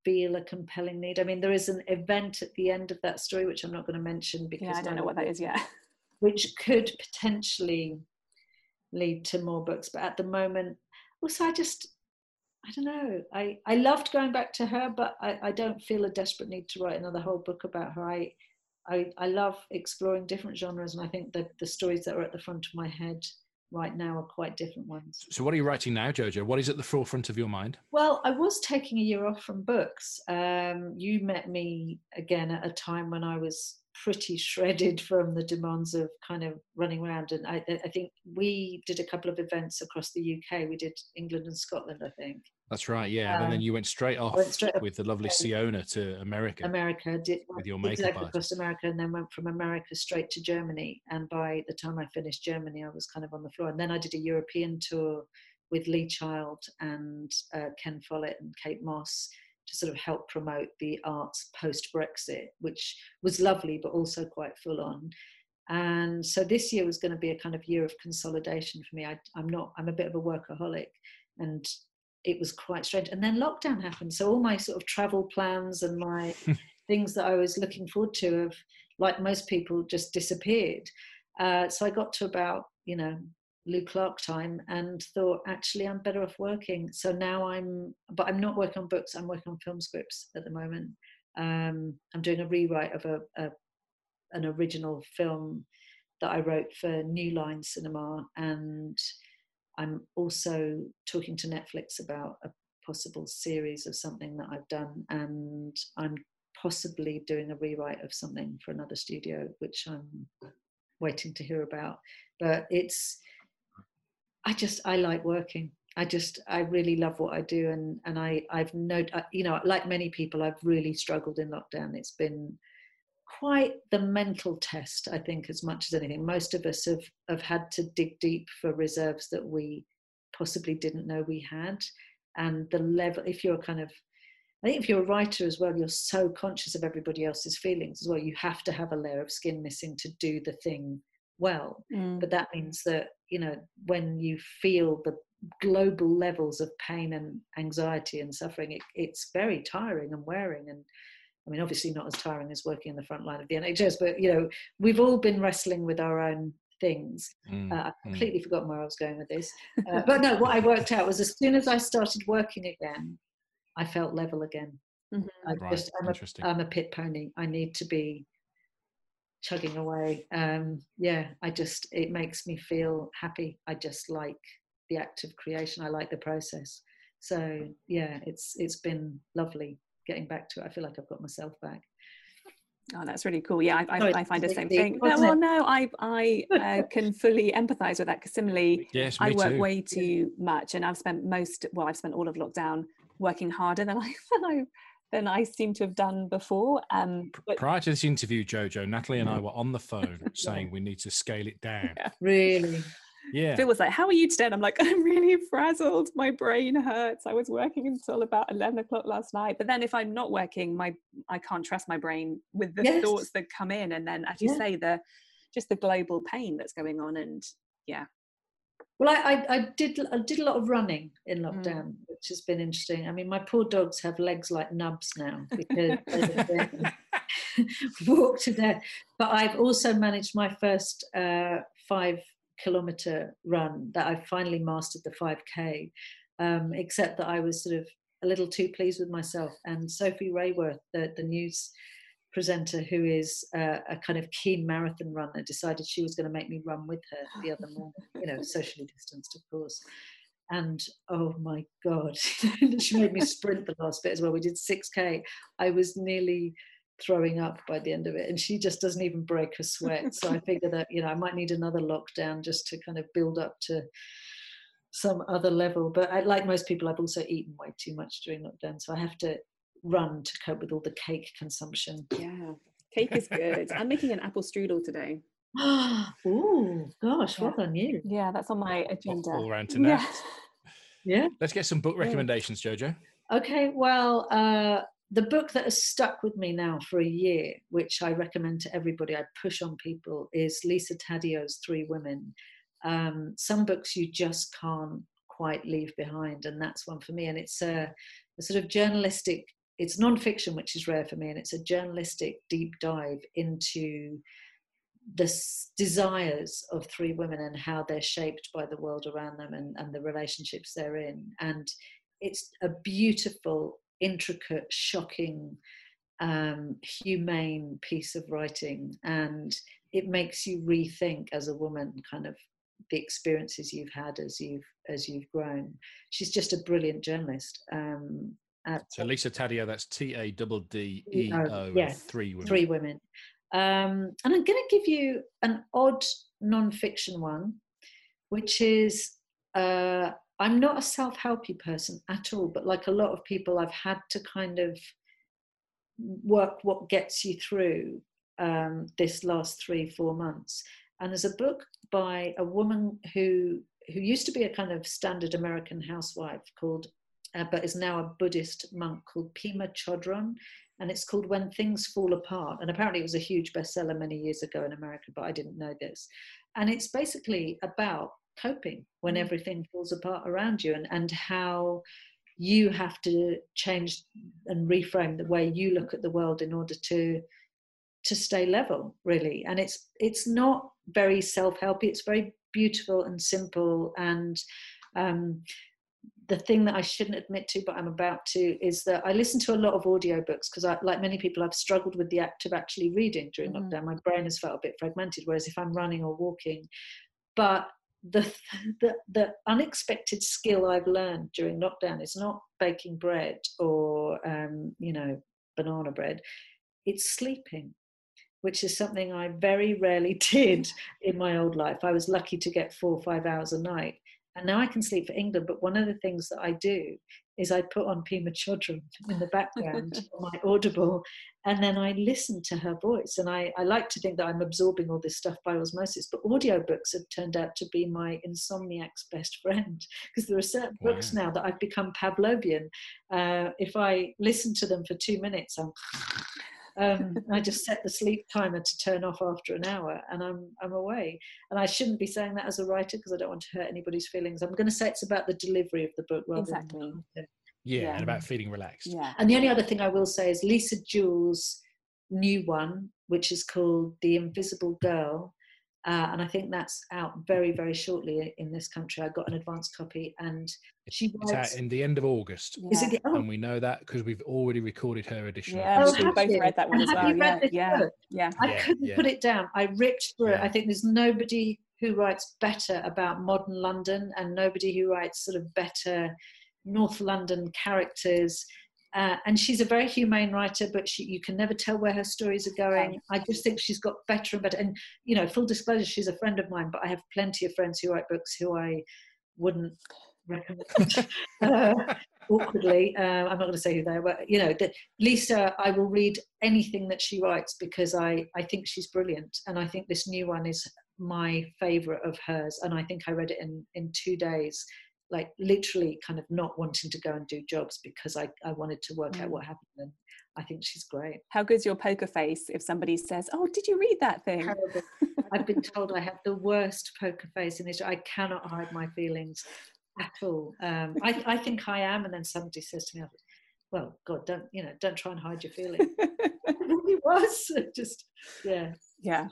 feel a compelling need. I mean, there is an event at the end of that story, which I'm not going to mention because yeah, I don't know what that is yet. Which could potentially lead to more books, but at the moment, also I just I don't know. I, I loved going back to her, but I, I don't feel a desperate need to write another whole book about her. I, I, I love exploring different genres, and I think that the stories that are at the front of my head right now are quite different ones. So, what are you writing now, Jojo? What is at the forefront of your mind? Well, I was taking a year off from books. Um, you met me again at a time when I was pretty shredded from the demands of kind of running around. And I, I, think we did a couple of events across the UK. We did England and Scotland, I think. That's right, yeah. Um, and then you went straight off went straight with the lovely Siona to America. America did with your makeup exactly across America, and then went from America straight to Germany. And by the time I finished Germany, I was kind of on the floor. And then I did a European tour with Lee Child and uh, Ken Follett and Kate Mosse to sort of help promote the arts post Brexit, which was lovely but also quite full on. And so this year was going to be a kind of year of consolidation for me. I, I'm not, I'm a bit of a workaholic and it was quite strange. And then lockdown happened. So all my sort of travel plans and my things that I was looking forward to have, like most people, just disappeared. Uh, so I got to about, you know, Lou Clark time and thought actually I'm better off working. So now I'm, but I'm not working on books. I'm working on film scripts at the moment. Um, I'm doing a rewrite of a, a, an original film that I wrote for New Line Cinema, and I'm also talking to Netflix about a possible series of something that I've done, and I'm possibly doing a rewrite of something for another studio, which I'm waiting to hear about. But it's I just I like working. I just I really love what I do, and and I I've no you know like many people I've really struggled in lockdown. It's been quite the mental test, I think, as much as anything. Most of us have have had to dig deep for reserves that we possibly didn't know we had, and the level. If you're kind of I think if you're a writer as well, you're so conscious of everybody else's feelings as well. You have to have a layer of skin missing to do the thing well. Mm. But that means that, you know, when you feel the global levels of pain and anxiety and suffering, it, it's very tiring and wearing. And I mean, obviously not as tiring as working in the front line of the NHS, but, you know, we've all been wrestling with our own things. Mm. Uh, I mm. completely mm. forgotten where I was going with this. Uh, but no, what I worked out was as soon as I started working again, I felt level again. Mm-hmm. I right. just, I'm, a, I'm a pit pony. I need to be chugging away. Um, yeah, I just it makes me feel happy. I just like the act of creation. I like the process. So yeah, it's it's been lovely getting back to it. I feel like I've got myself back. Oh, that's really cool. Yeah, I, I, I find the same thing. No, well, no, I I uh, can fully empathise with that because similarly, yes, I work too. way too much, and I've spent most well, I've spent all of lockdown working harder than I than I than I seem to have done before. Um, but- Prior to this interview, Jojo, Natalie and I were on the phone saying we need to scale it down. Yeah. Really? Yeah. Phil was like, How are you today? And I'm like, I'm really frazzled. My brain hurts. I was working until about 11 o'clock last night. But then if I'm not working, my I can't trust my brain with the yes. thoughts that come in. And then, as you yeah. say, the just the global pain that's going on. And yeah, well, I, I, I, did I did a lot of running in lockdown, mm. which has been interesting. I mean, my poor dogs have legs like nubs now because they walk to death. But I've also managed my first uh, five kilometer run that I finally mastered the 5k. Um, except that I was sort of a little too pleased with myself. And Sophie Raworth, the, the news presenter who is uh, a kind of keen marathon runner decided she was going to make me run with her the other morning, you know, socially distanced, of course. and oh my god she made me sprint the last bit as well we did 6k i was nearly throwing up by the end of it and she just doesn't even break a sweat so i figure that you know i might need another lockdown just to kind of build up to some other level but I, like most people i've also eaten way too much during lockdown so i have to run to cope with all the cake consumption yeah cake is good i'm making an apple strudel today oh gosh, yeah. well done you. Yeah, that's on my agenda. All around to Yeah. yeah. Let's get some book recommendations, Jojo. Okay, well, uh, the book that has stuck with me now for a year, which I recommend to everybody, I push on people, is Lisa Taddeo's Three Women. Um, some books you just can't quite leave behind, and that's one for me. And it's a, a sort of journalistic, it's non-fiction, which is rare for me, and it's a journalistic deep dive into the desires of three women and how they're shaped by the world around them and, and the relationships they're in. And it's a beautiful, intricate, shocking, um, humane piece of writing. And it makes you rethink as a woman kind of the experiences you've had as you've as you've grown. She's just a brilliant journalist. Um, so Lisa Taddeo, that's T A D D E O. Yeah, three women. Three women. Um, and I'm going to give you an odd non-fiction one, which is uh, I'm not a self-helpy person at all, but like a lot of people, I've had to kind of work what gets you through um, this last three, four months. And there's a book by a woman who who used to be a kind of standard American housewife called, uh, but is now a Buddhist monk called Pema Chodron and it's called When Things Fall Apart. And apparently, it was a huge bestseller many years ago in America, but I didn't know this. And it's basically about coping when mm. everything falls apart around you and, and how you have to change and reframe the way you look at the world in order to to stay level really and it's it's not very self-helpy it's very beautiful and simple and um, the thing that I shouldn't admit to, but I'm about to, is that I listen to a lot of audiobooks because, like many people, I've struggled with the act of actually reading during mm-hmm. lockdown. My brain has felt a bit fragmented. Whereas if I'm running or walking, but the, the the unexpected skill I've learned during lockdown is not baking bread or um, you know banana bread. It's sleeping which is something I very rarely did in my old life. I was lucky to get four or five hours a night. And now I can sleep for England. But one of the things that I do is I put on Pema Chodron in the background on my Audible, and then I listen to her voice. And I, I like to think that I'm absorbing all this stuff by osmosis. But audiobooks have turned out to be my insomniac's best friend because there are certain wow. books now that I've become Pavlovian. Uh, if I listen to them for two minutes, I'm um, I just set the sleep timer to turn off after an hour, and I'm I'm away. And I shouldn't be saying that as a writer because I don't want to hurt anybody's feelings. I'm going to say it's about the delivery of the book rather exactly. than yeah, yeah, and about feeling relaxed. Yeah. And the only other thing I will say is Lisa Jewell's new one, which is called The Invisible Girl, uh, and I think that's out very, very shortly in this country. I got an advance copy, and she writes, it's out in the end of August. Yeah. Is it the, oh. And we know that because we've already recorded her edition. Yeah, oh, we both read that one as well. Yeah, yeah, yeah, I couldn't yeah. put it down. I ripped through it. I think there's nobody who writes better about modern London, and nobody who writes sort of better North London characters uh, and she's a very humane writer, but she, you can never tell where her stories are going. I just think she's got better and better. And, you know, full disclosure, she's a friend of mine, but I have plenty of friends who write books who I wouldn't recommend uh, awkwardly. Uh, I'm not going to say who they are, but, you know, that Lisa, I will read anything that she writes because I, I think she's brilliant. And I think this new one is my favorite of hers. And I think I read it in, in two days like literally kind of not wanting to go and do jobs because I, I wanted to work mm. out what happened and I think she's great. How good's your poker face if somebody says, Oh, did you read that thing? I've been told I have the worst poker face in Israel. I cannot hide my feelings at all. Um, I, I think I am, and then somebody says to me, Well, God, don't you know, don't try and hide your feelings. it really was just yeah. Yeah.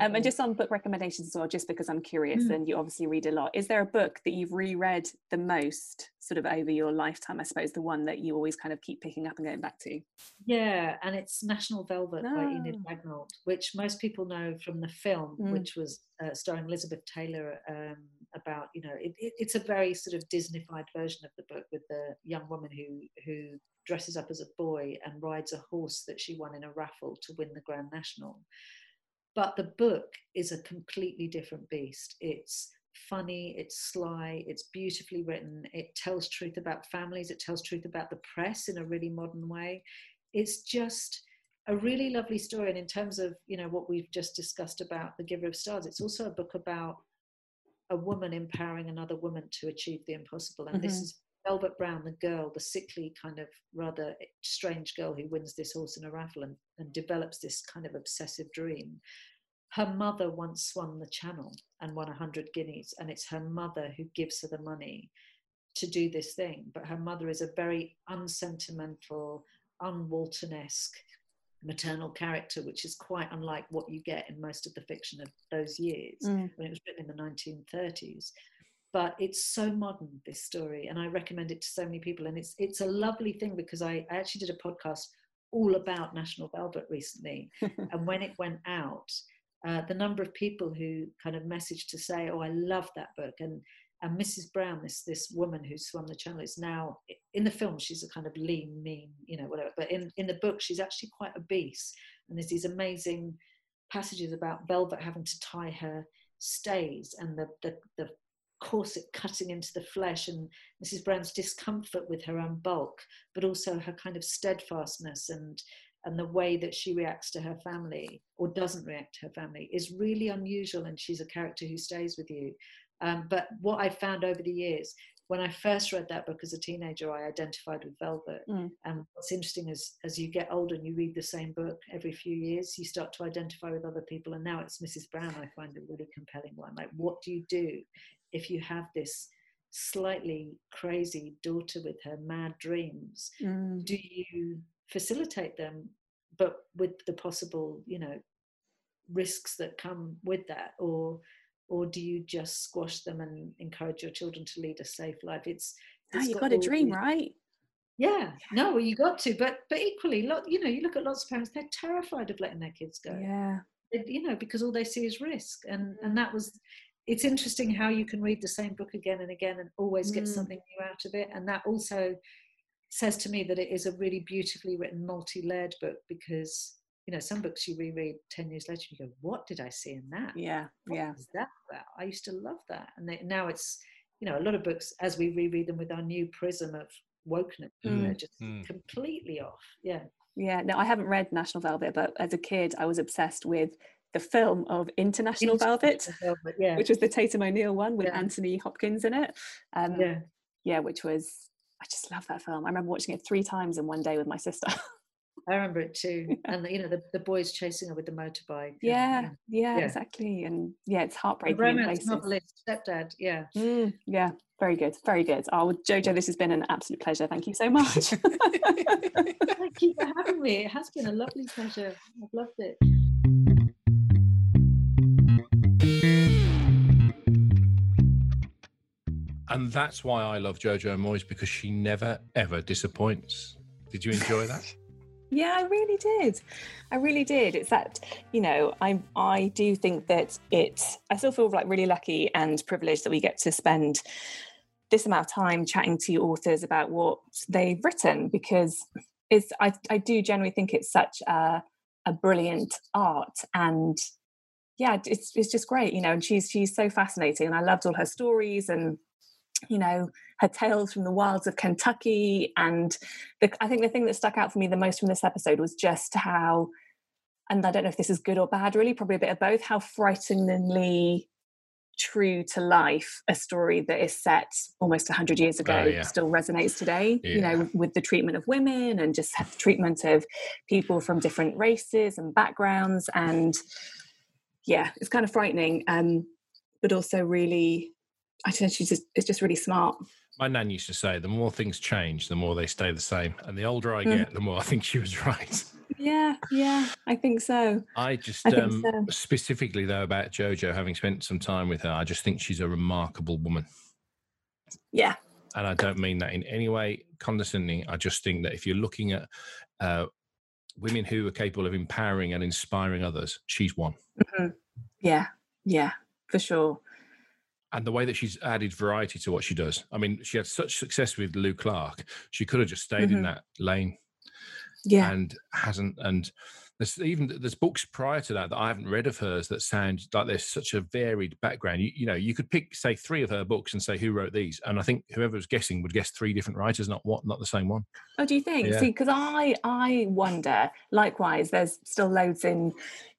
Um, and just on book recommendations as well, just because I'm curious mm. and you obviously read a lot, is there a book that you've reread the most sort of over your lifetime? I suppose the one that you always kind of keep picking up and going back to? Yeah, and it's National Velvet by Enid Bagnold, which most people know from the film, mm. which was uh, starring Elizabeth Taylor um, about, you know, it, it, it's a very sort of Disneyfied version of the book with the young woman who who dresses up as a boy and rides a horse that she won in a raffle to win the Grand National. But the book is a completely different beast. It's funny, it's sly, it's beautifully written, it tells truth about families, it tells truth about the press in a really modern way. It's just a really lovely story. And in terms of, you know, what we've just discussed about The Giver of Stars, it's also a book about a woman empowering another woman to achieve the impossible. And mm-hmm. this is Velvet Brown, the girl, the sickly kind of rather strange girl who wins this horse in a raffle and, and develops this kind of obsessive dream. Her mother once swung the channel and won 100 guineas, and it's her mother who gives her the money to do this thing. But her mother is a very unsentimental, un-Walton-esque maternal character, which is quite unlike what you get in most of the fiction of those years mm. when it was written in the 1930s but it's so modern this story and i recommend it to so many people and it's it's a lovely thing because i, I actually did a podcast all about national velvet recently and when it went out uh, the number of people who kind of messaged to say oh i love that book and and mrs brown this this woman who swam the channel is now in the film she's a kind of lean mean you know whatever but in in the book she's actually quite obese and there's these amazing passages about velvet having to tie her stays and the, the, the corset cutting into the flesh and Mrs. Brown's discomfort with her own bulk, but also her kind of steadfastness and and the way that she reacts to her family or doesn't react to her family is really unusual and she's a character who stays with you um, but what i found over the years when i first read that book as a teenager i identified with velvet mm. and what's interesting is as you get older and you read the same book every few years you start to identify with other people and now it's mrs brown i find a really compelling one like what do you do if you have this slightly crazy daughter with her mad dreams mm. do you facilitate them but with the possible you know risks that come with that? Or or do you just squash them and encourage your children to lead a safe life? It's, it's you got, got a dream these, right? Yeah. No well you got to but but equally lot you know you look at lots of parents they're terrified of letting their kids go. Yeah. You know because all they see is risk and and that was it's interesting how you can read the same book again and again and always get mm. something new out of it. And that also says to me that it is a really beautifully written, multi-layered book because you know some books you reread 10 years later you go what did i see in that yeah what yeah is that about i used to love that and they, now it's you know a lot of books as we reread them with our new prism of wokeness mm. you know, just mm. completely off yeah yeah no i haven't read national velvet but as a kid i was obsessed with the film of International, Velvet, Velvet yeah. which was the Tatum O'Neal one with yeah. Anthony Hopkins in it. Um, yeah. yeah, which was I just love that film. I remember watching it three times in one day with my sister. I remember it too, and the, you know the, the boys chasing her with the motorbike. Yeah, and, yeah, yeah, exactly, and yeah, it's heartbreaking. The romance novelist, stepdad, yeah, mm, yeah, very good, very good. Oh, Jojo, this has been an absolute pleasure. Thank you so much. Thank you for having me. It has been a lovely pleasure. I've loved it. And that's why I love Jojo Moyes because she never ever disappoints. Did you enjoy that? yeah, I really did. I really did. It's that, you know, I I do think that it I still feel like really lucky and privileged that we get to spend this amount of time chatting to authors about what they've written because it's I, I do generally think it's such a a brilliant art and yeah it's it's just great you know and she's she's so fascinating and I loved all her stories and you know her tales from the wilds of Kentucky and the, I think the thing that stuck out for me the most from this episode was just how and I don't know if this is good or bad really probably a bit of both how frighteningly true to life a story that is set almost 100 years ago oh, yeah. still resonates today yeah. you know with the treatment of women and just treatment of people from different races and backgrounds and yeah it's kind of frightening um but also really I don't know, she's just it's just really smart. My nan used to say, the more things change, the more they stay the same. And the older I get, the more I think she was right. Yeah, yeah, I think so. I just I um, so. specifically though about Jojo, having spent some time with her, I just think she's a remarkable woman. Yeah. And I don't mean that in any way condescending. I just think that if you're looking at uh, women who are capable of empowering and inspiring others, she's one. Mm-hmm. Yeah, yeah, for sure. And the way that she's added variety to what she does. I mean, she had such success with Lou Clark. She could have just stayed mm-hmm. in that lane. Yeah. And hasn't. And there's even there's books prior to that that I haven't read of hers that sound like there's such a varied background. You, you know, you could pick say three of her books and say who wrote these, and I think whoever was guessing would guess three different writers, not what, not the same one. Oh, do you think? Yeah. See, because I I wonder. Likewise, there's still loads in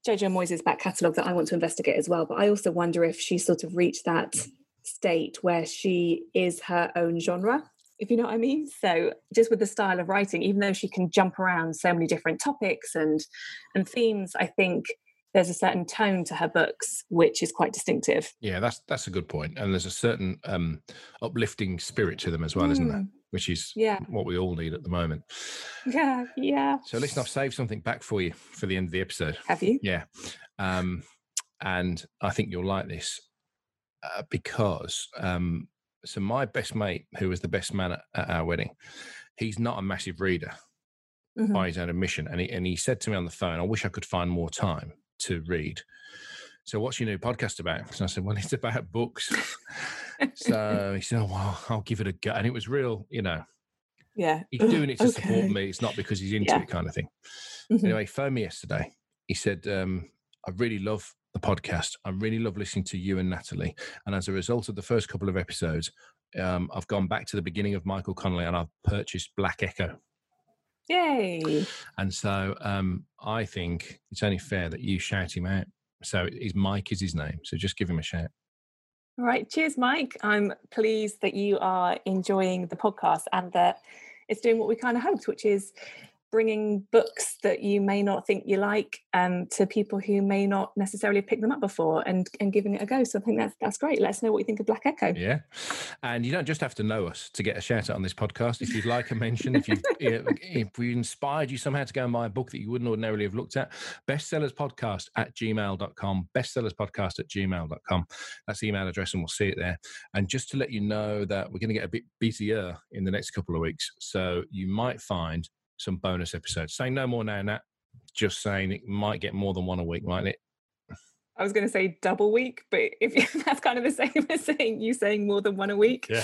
Jojo Moyes' back catalogue that I want to investigate as well. But I also wonder if she sort of reached that state where she is her own genre if you know what I mean. So just with the style of writing, even though she can jump around so many different topics and and themes, I think there's a certain tone to her books which is quite distinctive. Yeah, that's that's a good point. And there's a certain um uplifting spirit to them as well, mm. isn't there? Mm. Which is yeah. what we all need at the moment. Yeah, yeah. So listen, I've saved something back for you for the end of the episode. Have you? Yeah. Um and I think you'll like this uh, because um so my best mate, who was the best man at, at our wedding, he's not a massive reader mm-hmm. by his own admission, and he and he said to me on the phone, "I wish I could find more time to read." So what's your new podcast about? So I said, well, it's about books. so he said, oh, well, I'll give it a go. And it was real, you know. Yeah. He's doing it to okay. support me. It's not because he's into yeah. it kind of thing. Mm-hmm. Anyway, he phoned me yesterday. He said, um, I really love the podcast. I really love listening to you and Natalie. And as a result of the first couple of episodes, um, I've gone back to the beginning of Michael Connelly and I've purchased Black Echo. Yay. And so um, I think it's only fair that you shout him out. So his Mike is his name. So just give him a shout. All right. Cheers, Mike. I'm pleased that you are enjoying the podcast and that it's doing what we kind of hoped, which is bringing books that you may not think you like um, to people who may not necessarily pick them up before and, and giving it a go. So I think that's that's great. Let us know what you think of Black Echo. Yeah, and you don't just have to know us to get a shout out on this podcast. If you'd like a mention, if you if we inspired you somehow to go and buy a book that you wouldn't ordinarily have looked at, bestsellers podcast at gmail.com, bestsellers podcast at gmail.com. That's the email address, and we'll see it there. And just to let you know that we're going to get a bit busier in the next couple of weeks, so you might find some bonus episodes. Saying no more now, Nat. Just saying it might get more than one a week, mightn't it? I was going to say double week, but if that's kind of the same as saying you saying more than one a week. Yeah.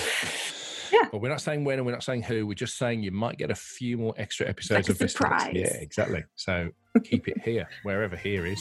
Yeah. But we're not saying when and we're not saying who. We're just saying you might get a few more extra episodes like of surprise. Yeah, exactly. So keep it here, wherever here is.